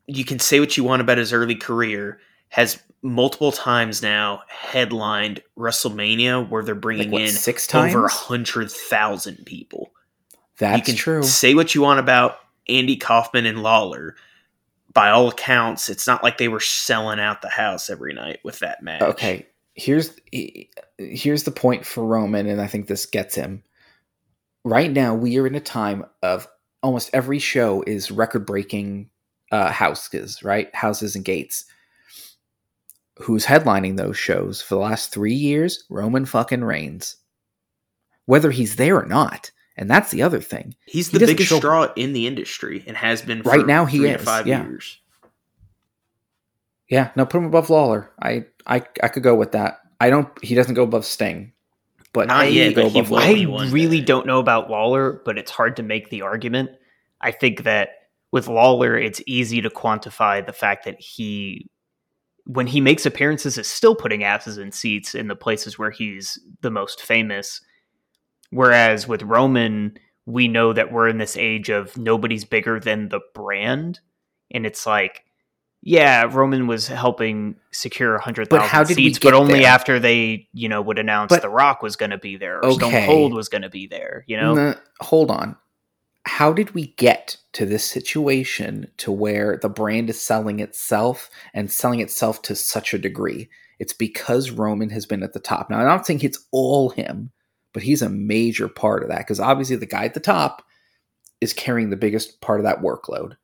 you can say what you want about his early career, has multiple times now headlined WrestleMania where they're bringing Like, what, in six times? over a hundred thousand people. That's you can true. say what you want about Andy Kaufman and Lawler. By all accounts, it's not like they were selling out the house every night with that match. Okay, here's here's the point for Roman, and I think this gets him. Right now, we are in a time of almost every show is record breaking uh, houses, right? Houses and gates. Who's headlining those shows for the last three years? Roman fucking Reigns. Whether he's there or not, and that's the other thing. He's He the biggest show- straw in the industry and has been for Right now he three is, to five yeah. years. Yeah, no, put him above Lawler. I I I could go with that. I don't. He doesn't go above Sting, but Not I yet, go but he above will. I really day. don't know about Lawler, but it's hard to make the argument. I think that with Lawler, it's easy to quantify the fact that he, when he makes appearances, is still putting asses in seats in the places where he's the most famous. Whereas with Roman, we know that we're in this age of nobody's bigger than the brand, and it's like, yeah, Roman was helping secure hundred But how thousand did we seats, but only there? after they, you know, would announce But- The Rock was going to be there or Stone Cold was going to be there. You know, hold on. How did we get to this situation to where the brand is selling itself and selling itself to such a degree? It's because Roman has been at the top. Now, I'm not saying it's all him, but he's a major part of that because obviously the guy at the top is carrying the biggest part of that workload.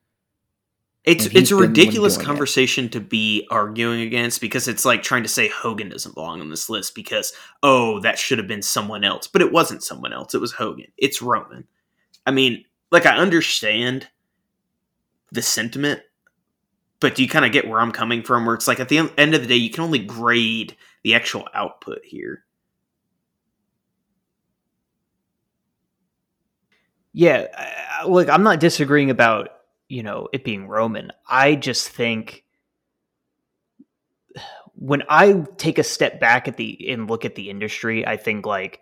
It's it's a been the one ridiculous doing it. conversation to be arguing against because it's like trying to say Hogan doesn't belong on this list because oh that should have been someone else, but it wasn't someone else. It was Hogan. It's Roman. I mean, like I understand the sentiment, but do you kind of get where I'm coming from? Where it's like at the end of the day, you can only grade the actual output here. Yeah, I- look, I'm not disagreeing about you know it being Roman. I just think when I take a step back at the and look at the industry, I think like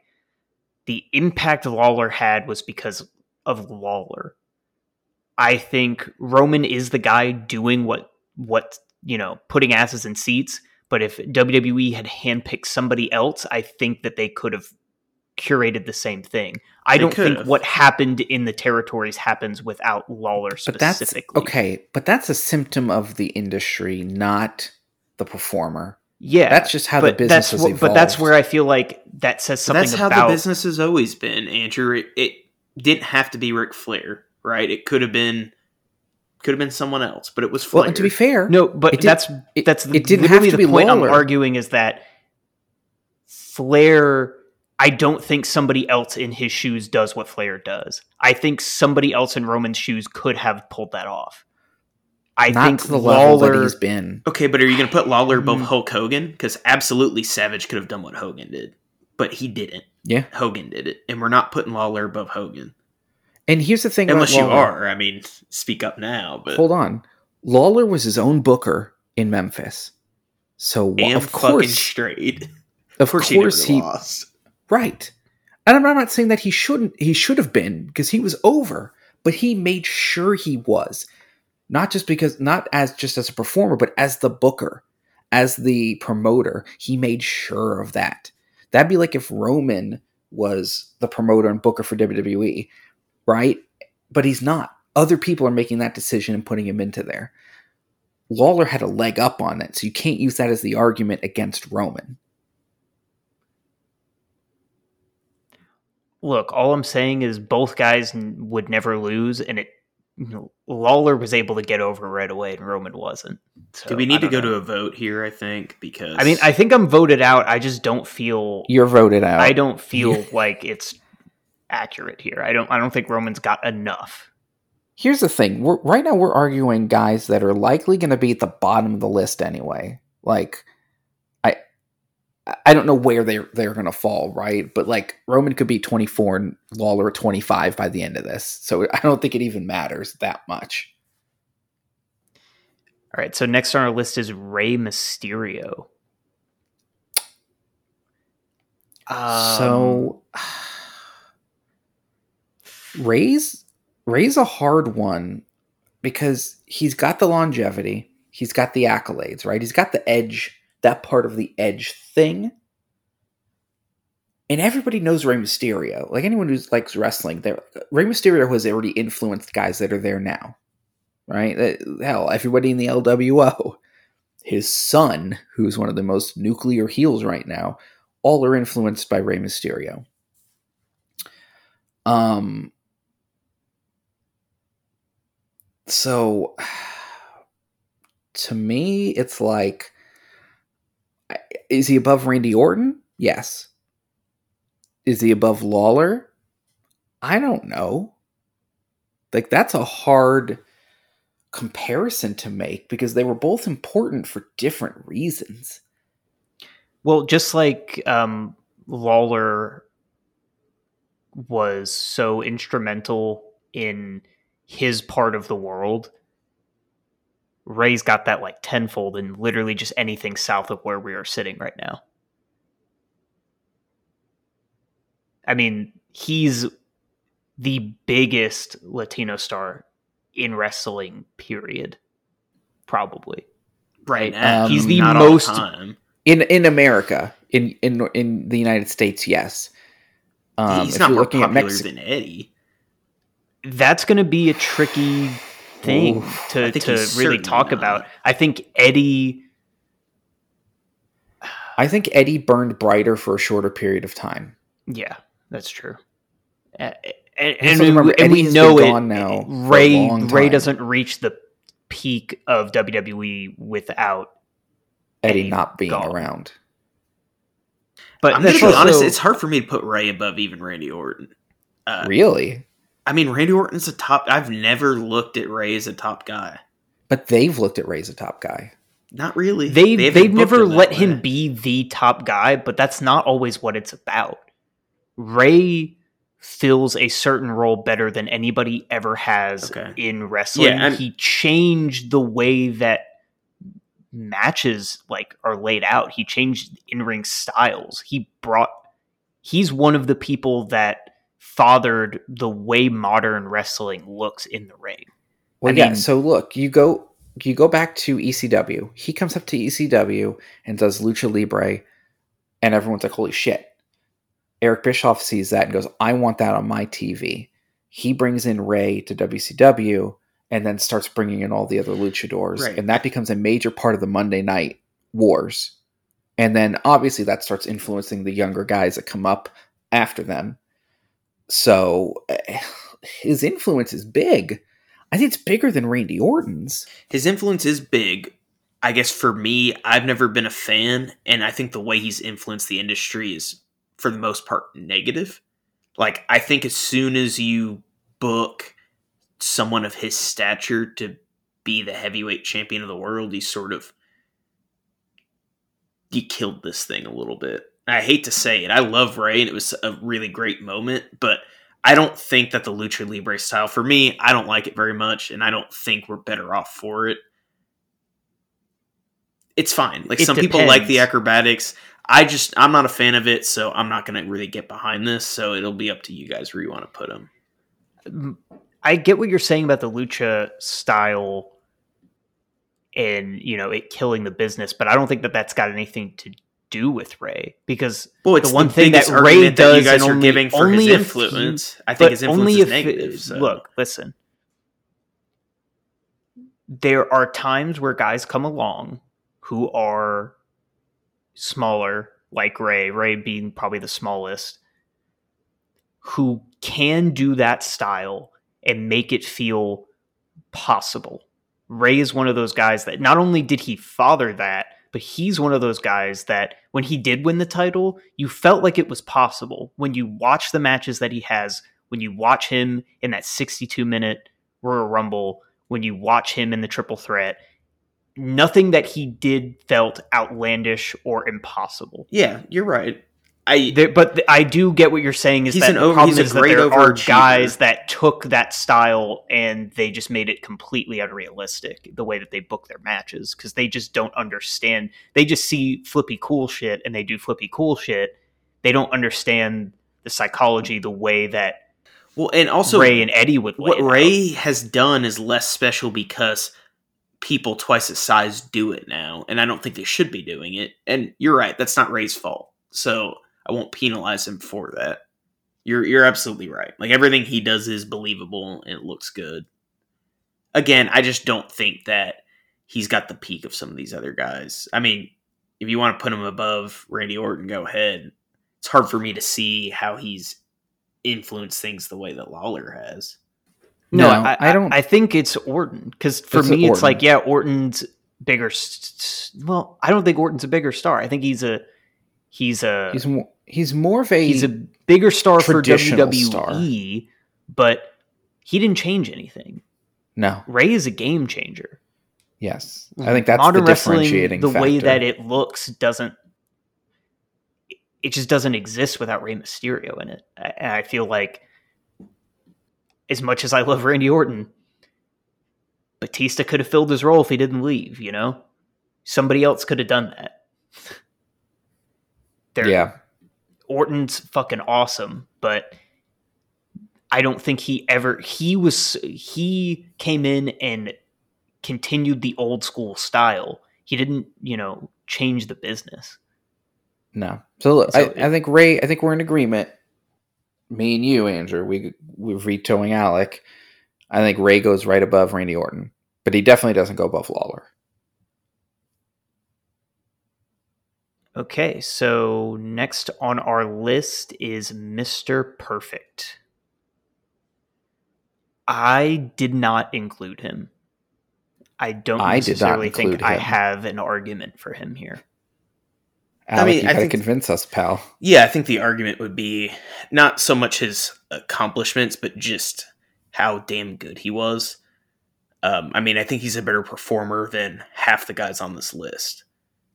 the impact Lawler had was because of Lawler. I think Roman is the guy doing what what you know putting asses in seats. But if WWE had handpicked somebody else, I think that they could have curated the same thing. I They don't could think what happened in the territories happens without Lawler But that's specifically. okay, but that's a symptom of the industry, not the performer. Yeah, That's just how the business that's has wh- But that's where I feel like that says So something that's how about the business has always been, Andrew. It, it didn't have to be Ric Flair, right? It could have been could have been someone else, but it was Flair. Well, and to be fair, No, but It did- that's it- that's it didn't have to the be point Lawler. I'm arguing is that Flair. I don't think somebody else in his shoes does what Flair does. I think somebody else in Roman's shoes could have pulled that off. I not think to the level Lawler. that he's been. Okay, but are you going to put Lawler above Mm. Hulk Hogan? Because absolutely, Savage could have done what Hogan did, but he didn't. Yeah. Hogan did it, and we're not putting Lawler above Hogan And here's the thing unless about you are. I mean, speak up now. But Hold on. Lawler was his own booker in Memphis. So wh- damn of fucking course, straight. of Of course, course, he, he, lost. Right. And I'm not saying that he shouldn't. He should have been because he was over, but he made sure he was not just because not as just as a performer, but as the booker, as the promoter. He made sure of that. That'd be like if Roman was the promoter and booker for WWE, right? But he's not. Other people are making that decision and putting him into there. Lawler had a leg up on it, so you can't use that as the argument against Roman. Look, all I'm saying is both guys would never lose, and it you know, Lawler was able to get over right away, and Roman wasn't. So, Do we need to go know. to a vote here? I think because I mean, I think I'm voted out. I just don't feel. You're voted out. I don't feel like it's accurate here. I don't. I don't think Roman's got enough. Here's the thing. We're, right now, we're arguing guys that are likely going to be at the bottom of the list anyway. Like, I, I don't know where they're they're going to fall, right? But like, Roman could be 24 and Lawler at 25 by the end of this. So I don't think it even matters that much. All right. So next on our list is Rey Mysterio. Um, so, Rey's Rey's a hard one because he's got the longevity, he's got the accolades, right? He's got the edge, that part of the edge thing. And everybody knows Rey Mysterio. Like anyone who likes wrestling, there Rey Mysterio has already influenced guys that are there now. Right? Hell, everybody in the LWO, his son, who's one of the most nuclear heels right now, all are influenced by Rey Mysterio. Um so to me it's like is he above Randy Orton? Yes. Is he above Lawler? I don't know. Like that's a hard comparison to make because they were both important for different reasons. Well, just like um, Lawler was so instrumental in his part of the world, Rey's got that like tenfold in literally just anything south of where we are sitting right now. I mean, he's the biggest Latino star in wrestling. Period. Probably. Right Um, now, He's the not all most- time. In in America, in in in the United States, yes. Um, He's not more popular Mexico, than Eddie. That's going to be a tricky thing Oof. To, to really talk not. about. I think Eddie. I think Eddie burned brighter for a shorter period of time. Yeah, that's true. A- And, and, to we- remember, and we know it. gone now Rey Rey doesn't reach the peak of WWE without. Eddie Eddie not being gone. around. But I'm gonna be honest. It's hard for me to put Rey above even Randy Orton. Uh, Really? I mean, Randy Orton's a top. I've never looked at Rey as a top guy. But they've looked at Rey as a top guy. Not really. they haven't they've never him let way. him be the top guy, but that's not always what it's about. Rey fills a certain role better than anybody ever has Okay. in wrestling. Yeah, and- he changed the way that matches like are laid out. He changed in-ring styles. He brought he's one of the people that fathered the way modern wrestling looks in the ring. Well, I yeah. mean- So look, you go you go back to ECW. He comes up to ECW and does lucha libre, and everyone's like, "Holy shit!" Eric Bischoff sees that and goes, "I want that on my TV." He brings in Rey to WCW, and then starts bringing in all the other luchadors, Right. and that becomes a major part of the Monday Night Wars. And then obviously that starts influencing the younger guys that come up after them. So eh, his influence is big. I think it's bigger than Randy Orton's. His influence is big. I guess for me, I've never been a fan, and I think the way he's influenced the industry is, for the most part, negative. Like, I think as soon as you book someone of his stature to be the heavyweight champion of the world, you sort of you killed this thing a little bit. I hate to say it. I love Rey, and it was a really great moment, but I don't think that the lucha libre style for me, I don't like it very much, and I don't think we're better off for it. It's fine. Like It some people like the acrobatics. I just I'm not a fan of it, so I'm not going to really get behind this. So it'll be up to you guys where you want to put them. Mm, I get what you're saying about the lucha style and you know it killing the business, but I don't think that that's got anything to do with Rey because Well, it's the one the thing that Rey argument that does you guys and are only- giving for only his if he- influence. I think his influence only is negative. it- so. look, listen. There are times where guys come along who are smaller, like Rey, Rey being probably the smallest, who can do that style and make it feel possible. Rey is one of those guys that not only did he father that, but he's one of those guys that when he did win the title, you felt like it was possible. When you watch the matches that he has, when you watch him in that 62 minute Royal Rumble, when you watch him in the triple threat, nothing that he did felt outlandish or impossible. yeah, you're right. I There, but I do get what you're saying. Is He's that an the over- problem he's a is that great there are guys that took that style and they just made it completely unrealistic the way that they book their matches because they just don't understand. They just see flippy cool shit and they do flippy cool shit. They don't understand the psychology the way that well, and also Rey and Eddie would. what it out. Rey has done is less special because people twice his size do it now, and I don't think they should be doing it. And you're right, that's not Rey's fault. So I won't penalize him for that. You're you're absolutely right. Like everything he does is believable and it looks good. Again, I just don't think that he's got the peak of some of these other guys. I mean, if you want to put him above Randy Orton, go ahead. It's hard for me to see how he's influenced things the way that Lawler has. No, No, I, I I don't- I think it's Orton because for It's me, it's like yeah, Orton's bigger. s- s- Well, I don't think Orton's a bigger star. I think he's a he's a He's more, he's more of a he's a bigger star for WWE, star. but he didn't change anything. no. Rey is a game changer. Yes, I think that's Modern the differentiating the way that it looks doesn't. It just doesn't exist without Rey Mysterio in it. And I feel like, as much as I love Randy Orton, Batista could have filled his role if he didn't leave. You know, somebody else could have done that. There, yeah, Orton's fucking awesome, but I don't think he ever he was he came in and continued the old school style. He didn't, you know, change the business. No. So, look, So I, it- I think Rey. I think we're in agreement. Me and you, Andrew. We we're vetoing Alec. I think Rey goes right above Randy Orton, but he definitely doesn't go above Lawler. Okay, so next on our list is Mr. Perfect. I did not include him. I don't I did not necessarily think include I have an argument for him here. Alec, mean, you I gotta think- convince us, pal. Yeah, I think the argument would be not so much his accomplishments, but just how damn good he was. Um, I mean, I think he's a better performer than half the guys on this list.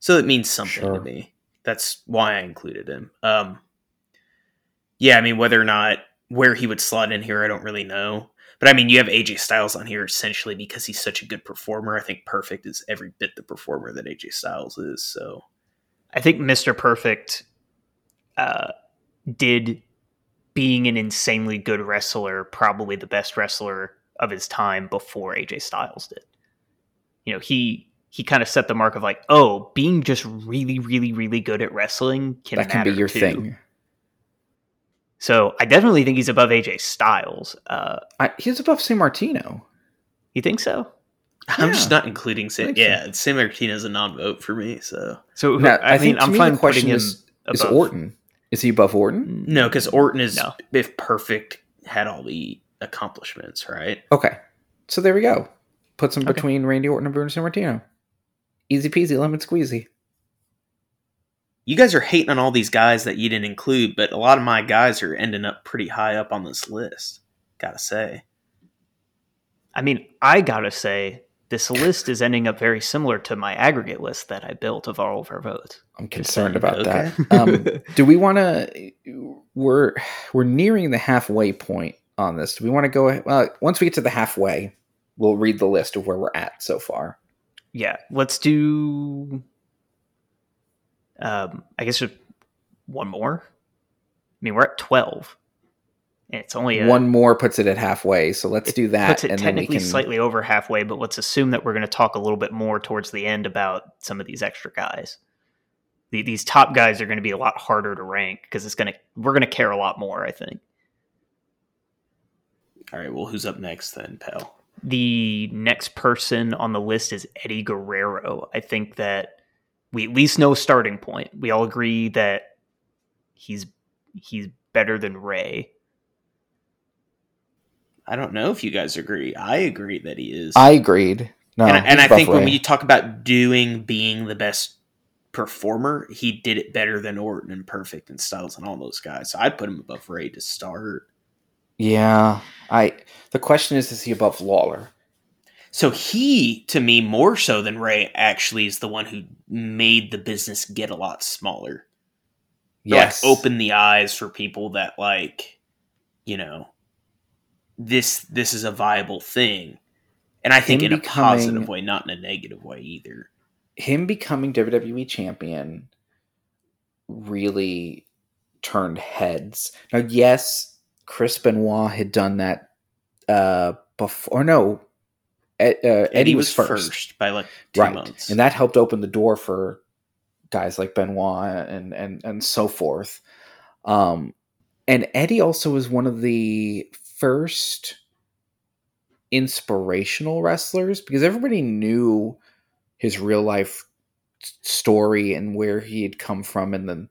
So it means something Sure. to me. That's why I included him. Um, yeah, I mean, whether or not where he would slot in here, I don't really know. But I mean, you have AJ Styles on here essentially because he's such a good performer. I think Perfect is every bit the performer that AJ Styles is. So I think Mr. Perfect uh, did being an insanely good wrestler, probably the best wrestler of his time before AJ Styles did. You know, he he kind of set the mark of like, oh, being just really, really, really good at wrestling can that can be your too. thing. So I definitely think he's above AJ Styles. Uh, I, he's above Sammartino. you think so? I'm just not including I Sam. think so. Yeah, Sam Martinez is a non-vote for me. So So Now, I, I mean, think to I'm me fine the question putting him is- Is. Orton? Is he above Orton? no, because Orton is No. if perfect had all the accomplishments, right? Okay, so there we go. Puts him Okay. between Randy Orton and Bruno Sammartino. Easy peasy, lemon squeezy. You guys are hating on all these guys that you didn't include, but a lot of my guys are ending up pretty high up on this list. Gotta say, I mean, I gotta say, this list is ending up very similar to my aggregate list that I built of all of our votes. I'm concerned about Okay. that. Um, do we want to? We're we're nearing the halfway point on this. Do we want to go? Well, once we get to the halfway, we'll read the list of where we're at so far. Yeah, let's do. Um, I guess just one more. I mean, we're at twelve, and it's only a, One more puts it at halfway, so let's it do that, Puts it and then we technically can. slightly over halfway, but let's assume that we're going to talk a little bit more towards the end about some of these extra guys. The, these top guys are going to be a lot harder to rank because it's going to we're going to care a lot more. I think. all right. Well, who's up next then, pal? The next person on the list is Eddie Guerrero. I think that we at least know a starting point. We all agree that he's he's better than Rey. I don't know if you guys agree. I agree that he is. I agreed. No, and, I- and I above think when we talk about doing being the best performer, he did it better than Orton and Perfect and Styles and all those guys. So I'd put him above Rey to start. Yeah, I. The question is, is he above Lawler? So he, to me, more so than Rey, actually is the one who made the business get a lot smaller. Yes, Like open the eyes for people that like, you know, this this is a viable thing. And I think Him in a positive way, not in a negative way either. him becoming WWE champion really turned heads. Now, yes, Chris Benoit had done that uh, before. No, Ed, uh, Eddie, was, first, by like two right, months. and that helped open the door for guys like Benoit and and and so forth. Um, and Eddie also was one of the first inspirational wrestlers because everybody knew his real life story and where he had come from and then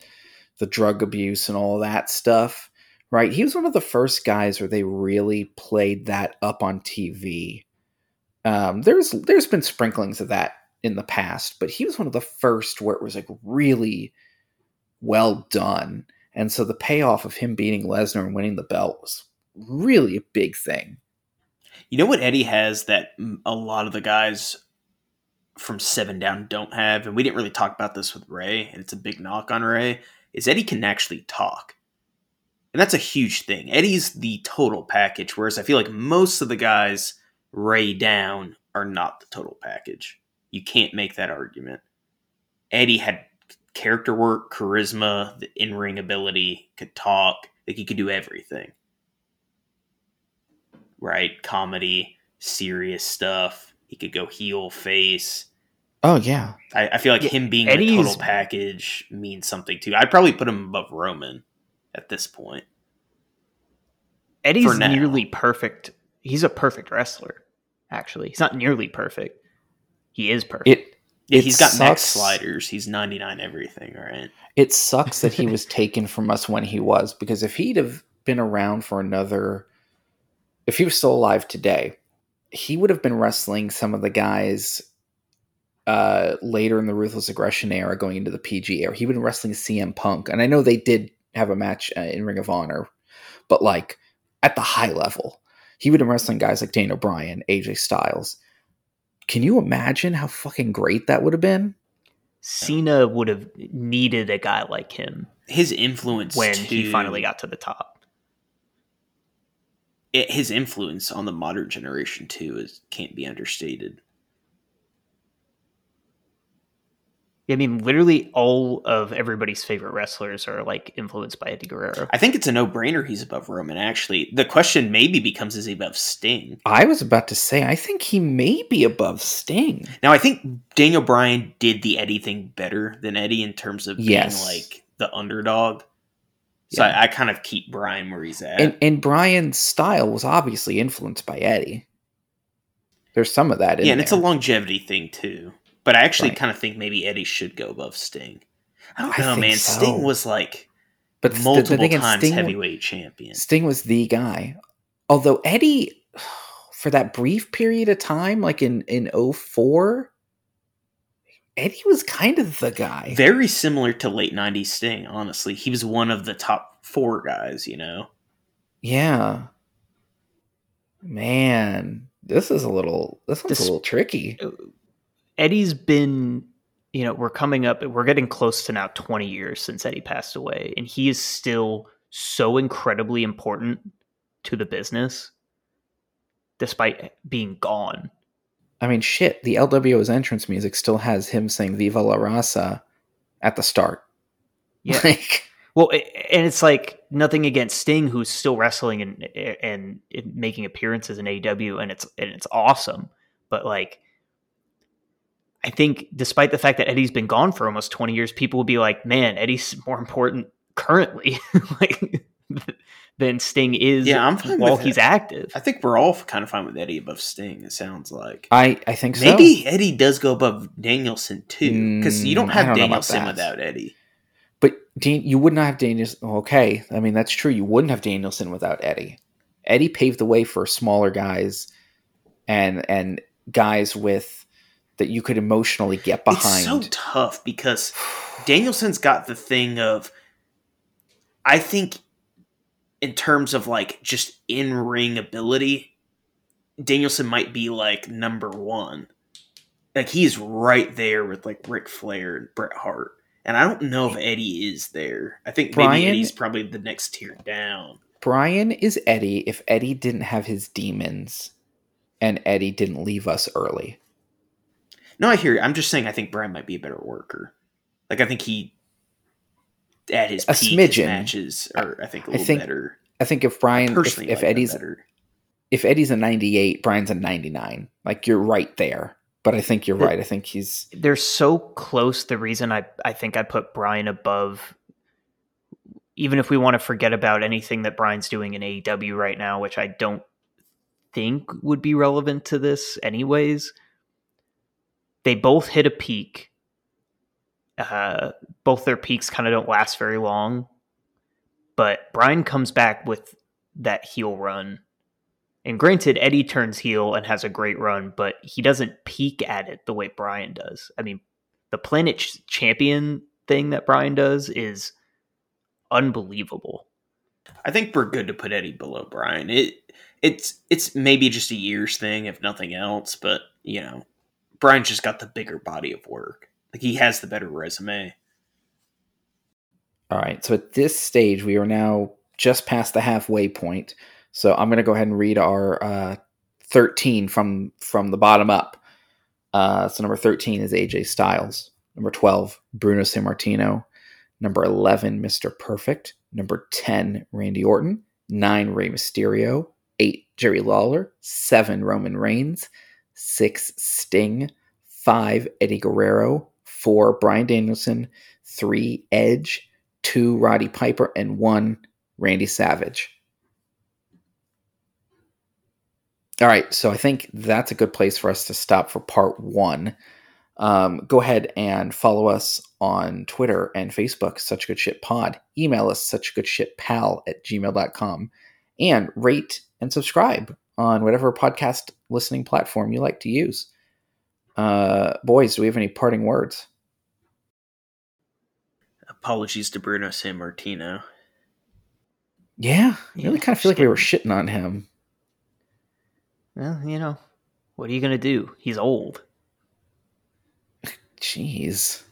the drug abuse and all that stuff right? He was one of the first guys where they really played that up on tv um, there's there's been sprinklings of that in the past but he was one of the first where it was like really well done. And so the payoff of him beating lesnar and winning the belt was really a big thing. You know what Eddie has that a lot of the guys from Seven Down don't have, and we didn't really talk about this with Rey, and it's a big knock on Rey, is Eddie can actually talk. And that's a huge thing. Eddie's the total package, whereas I feel like most of the guys Rey down are not the total package. You can't make that argument. Eddie had character work, charisma, the in ring ability, could talk, like he could do everything. right? Comedy, serious stuff. He could go heel, face. Oh yeah, I, I feel like Yeah, him being Eddie's- the total package means something too. I'd probably put him above Roman at this point. Eddie's nearly perfect. He's a perfect wrestler. Actually, he's not nearly perfect. He is perfect. it Yeah, It he's got neck sucks. sliders. He's 99 everything, right? it sucks that he was taken from us when he was because if he'd have been around for another, if he was still alive today, he would have been wrestling some of the guys uh, later in the Ruthless Aggression era, going into the PG era. He would have been wrestling CM Punk, and I know they did have a match uh, in Ring of Honor, but like at the high level, he would have been wrestling guys like Daniel Bryan, AJ Styles. Can you imagine how fucking great that would have been? Cena would have needed a guy like him His influence when he finally got to the top. it, his influence on the modern generation too is can't be understated. I mean, literally all of everybody's favorite wrestlers are like influenced by Eddie Guerrero. I think it's a no-brainer he's above Roman actually. The question maybe becomes is he above Sting? I was about to say, I think he may be above Sting. Now I think Daniel Bryan did the Eddie thing better than Eddie in terms of being like the underdog. So Yeah. I, I kind of keep Bryan where he's at. And and Bryan's style was obviously influenced by Eddie. There's some of that in there. yeah, and it's a longevity thing too. But I actually Right. kind of think maybe Eddie should go above Sting. I don't I know, man. so. Sting was like but the- the multiple times Sting, heavyweight champion. Sting was the guy. Although Eddie, for that brief period of time, like in in 04, Eddie was kind of the guy. Very similar to late '90s Sting. Honestly, he was one of the top four guys. You know, yeah. Man, this is a little. This one's This- a little tricky. Oh, Eddie's been, you know, we're coming up, we're getting close to now 20 years since Eddie passed away, and he is still so incredibly important to the business despite being gone. I mean, shit. The LWO's entrance music still has him saying "Viva la Raza" at the start. Yeah. Like, Well, and it's like nothing against Sting, who's still wrestling and and, and making appearances in AEW, and it's and it's awesome. But like, I think despite the fact that Eddie's been gone for almost twenty years, people will be like, "Man, Eddie's more important currently, like than Sting is Yeah, I'm fine while he's it. active." I think we're all kind of fine with Eddie above Sting. It sounds like I I think so. maybe Eddie does go above Danielson too, because you don't Mm, have don't Danielson without Eddie. But Dean, you would not have Danielson. Okay, I mean that's true. You wouldn't have Danielson without Eddie. Eddie paved the way for smaller guys, and and guys with that you could emotionally get behind. It's so tough because Danielson's got the thing of, I think, in terms of like just in ring ability, Danielson might be like number one. Like he's right there with like Ric Flair and Bret Hart. And I don't know if Eddie is there. I think Bryan- maybe Eddie's probably the next tier down. Bryan is Eddie if Eddie didn't have his demons, and Eddie didn't leave us early. No, I hear you. I'm just saying I think Bryan might be a better worker. Like I think he at his A peak his matches are I think a little think better. I think if Bryan, if, Personally, if Eddie's better. if Eddie's a ninety eight, Bryan's a ninety nine. Like you're right there. But I think you're The- right. I think he's They're so close. The reason I I think I put Bryan above. Even if we want to forget about anything that Bryan's doing in AEW right now, which I don't think would be relevant to this anyways, they both hit a peak. Uh, both their peaks kind of don't last very long, but Bryan comes back with that heel run. And granted, Eddie turns heel and has a great run, but he doesn't peak at it the way Bryan does. I mean, the Planet Ch- Champion thing that Bryan does is unbelievable. I think we're good to put Eddie below Bryan. It it's it's maybe just a years thing if nothing else, but you know, Bryan's just got the bigger body of work. Like he has the better resume. All right. So at this stage, we are now just past the halfway point. So I'm going to go ahead and read our uh, 13 from from the bottom up. Uh, so number 13 is AJ Styles. Number 12, Bruno Sammartino. Number 11, Mr. Perfect. Number 10, Randy Orton. 9, Rey Mysterio. eight Jerry Lawler, seven Roman Reigns, six Sting, five Eddie Guerrero, four Bryan Danielson, three Edge, two Roddy Piper, and one Randy Savage. All right, so I think that's a good place for us to stop for part one. Um, go ahead and follow us on Twitter and Facebook, Such Good Shit Pod. Email us, such good shit pal at gmail.com. And rate and subscribe on whatever podcast listening platform you like to use. Uh, boys, do we have any parting words? Apologies to Bruno Sammartino. Yeah, I really Yeah, kind of feel like we were shitting on him. Well, you know, what are you gonna do? He's old. Jeez.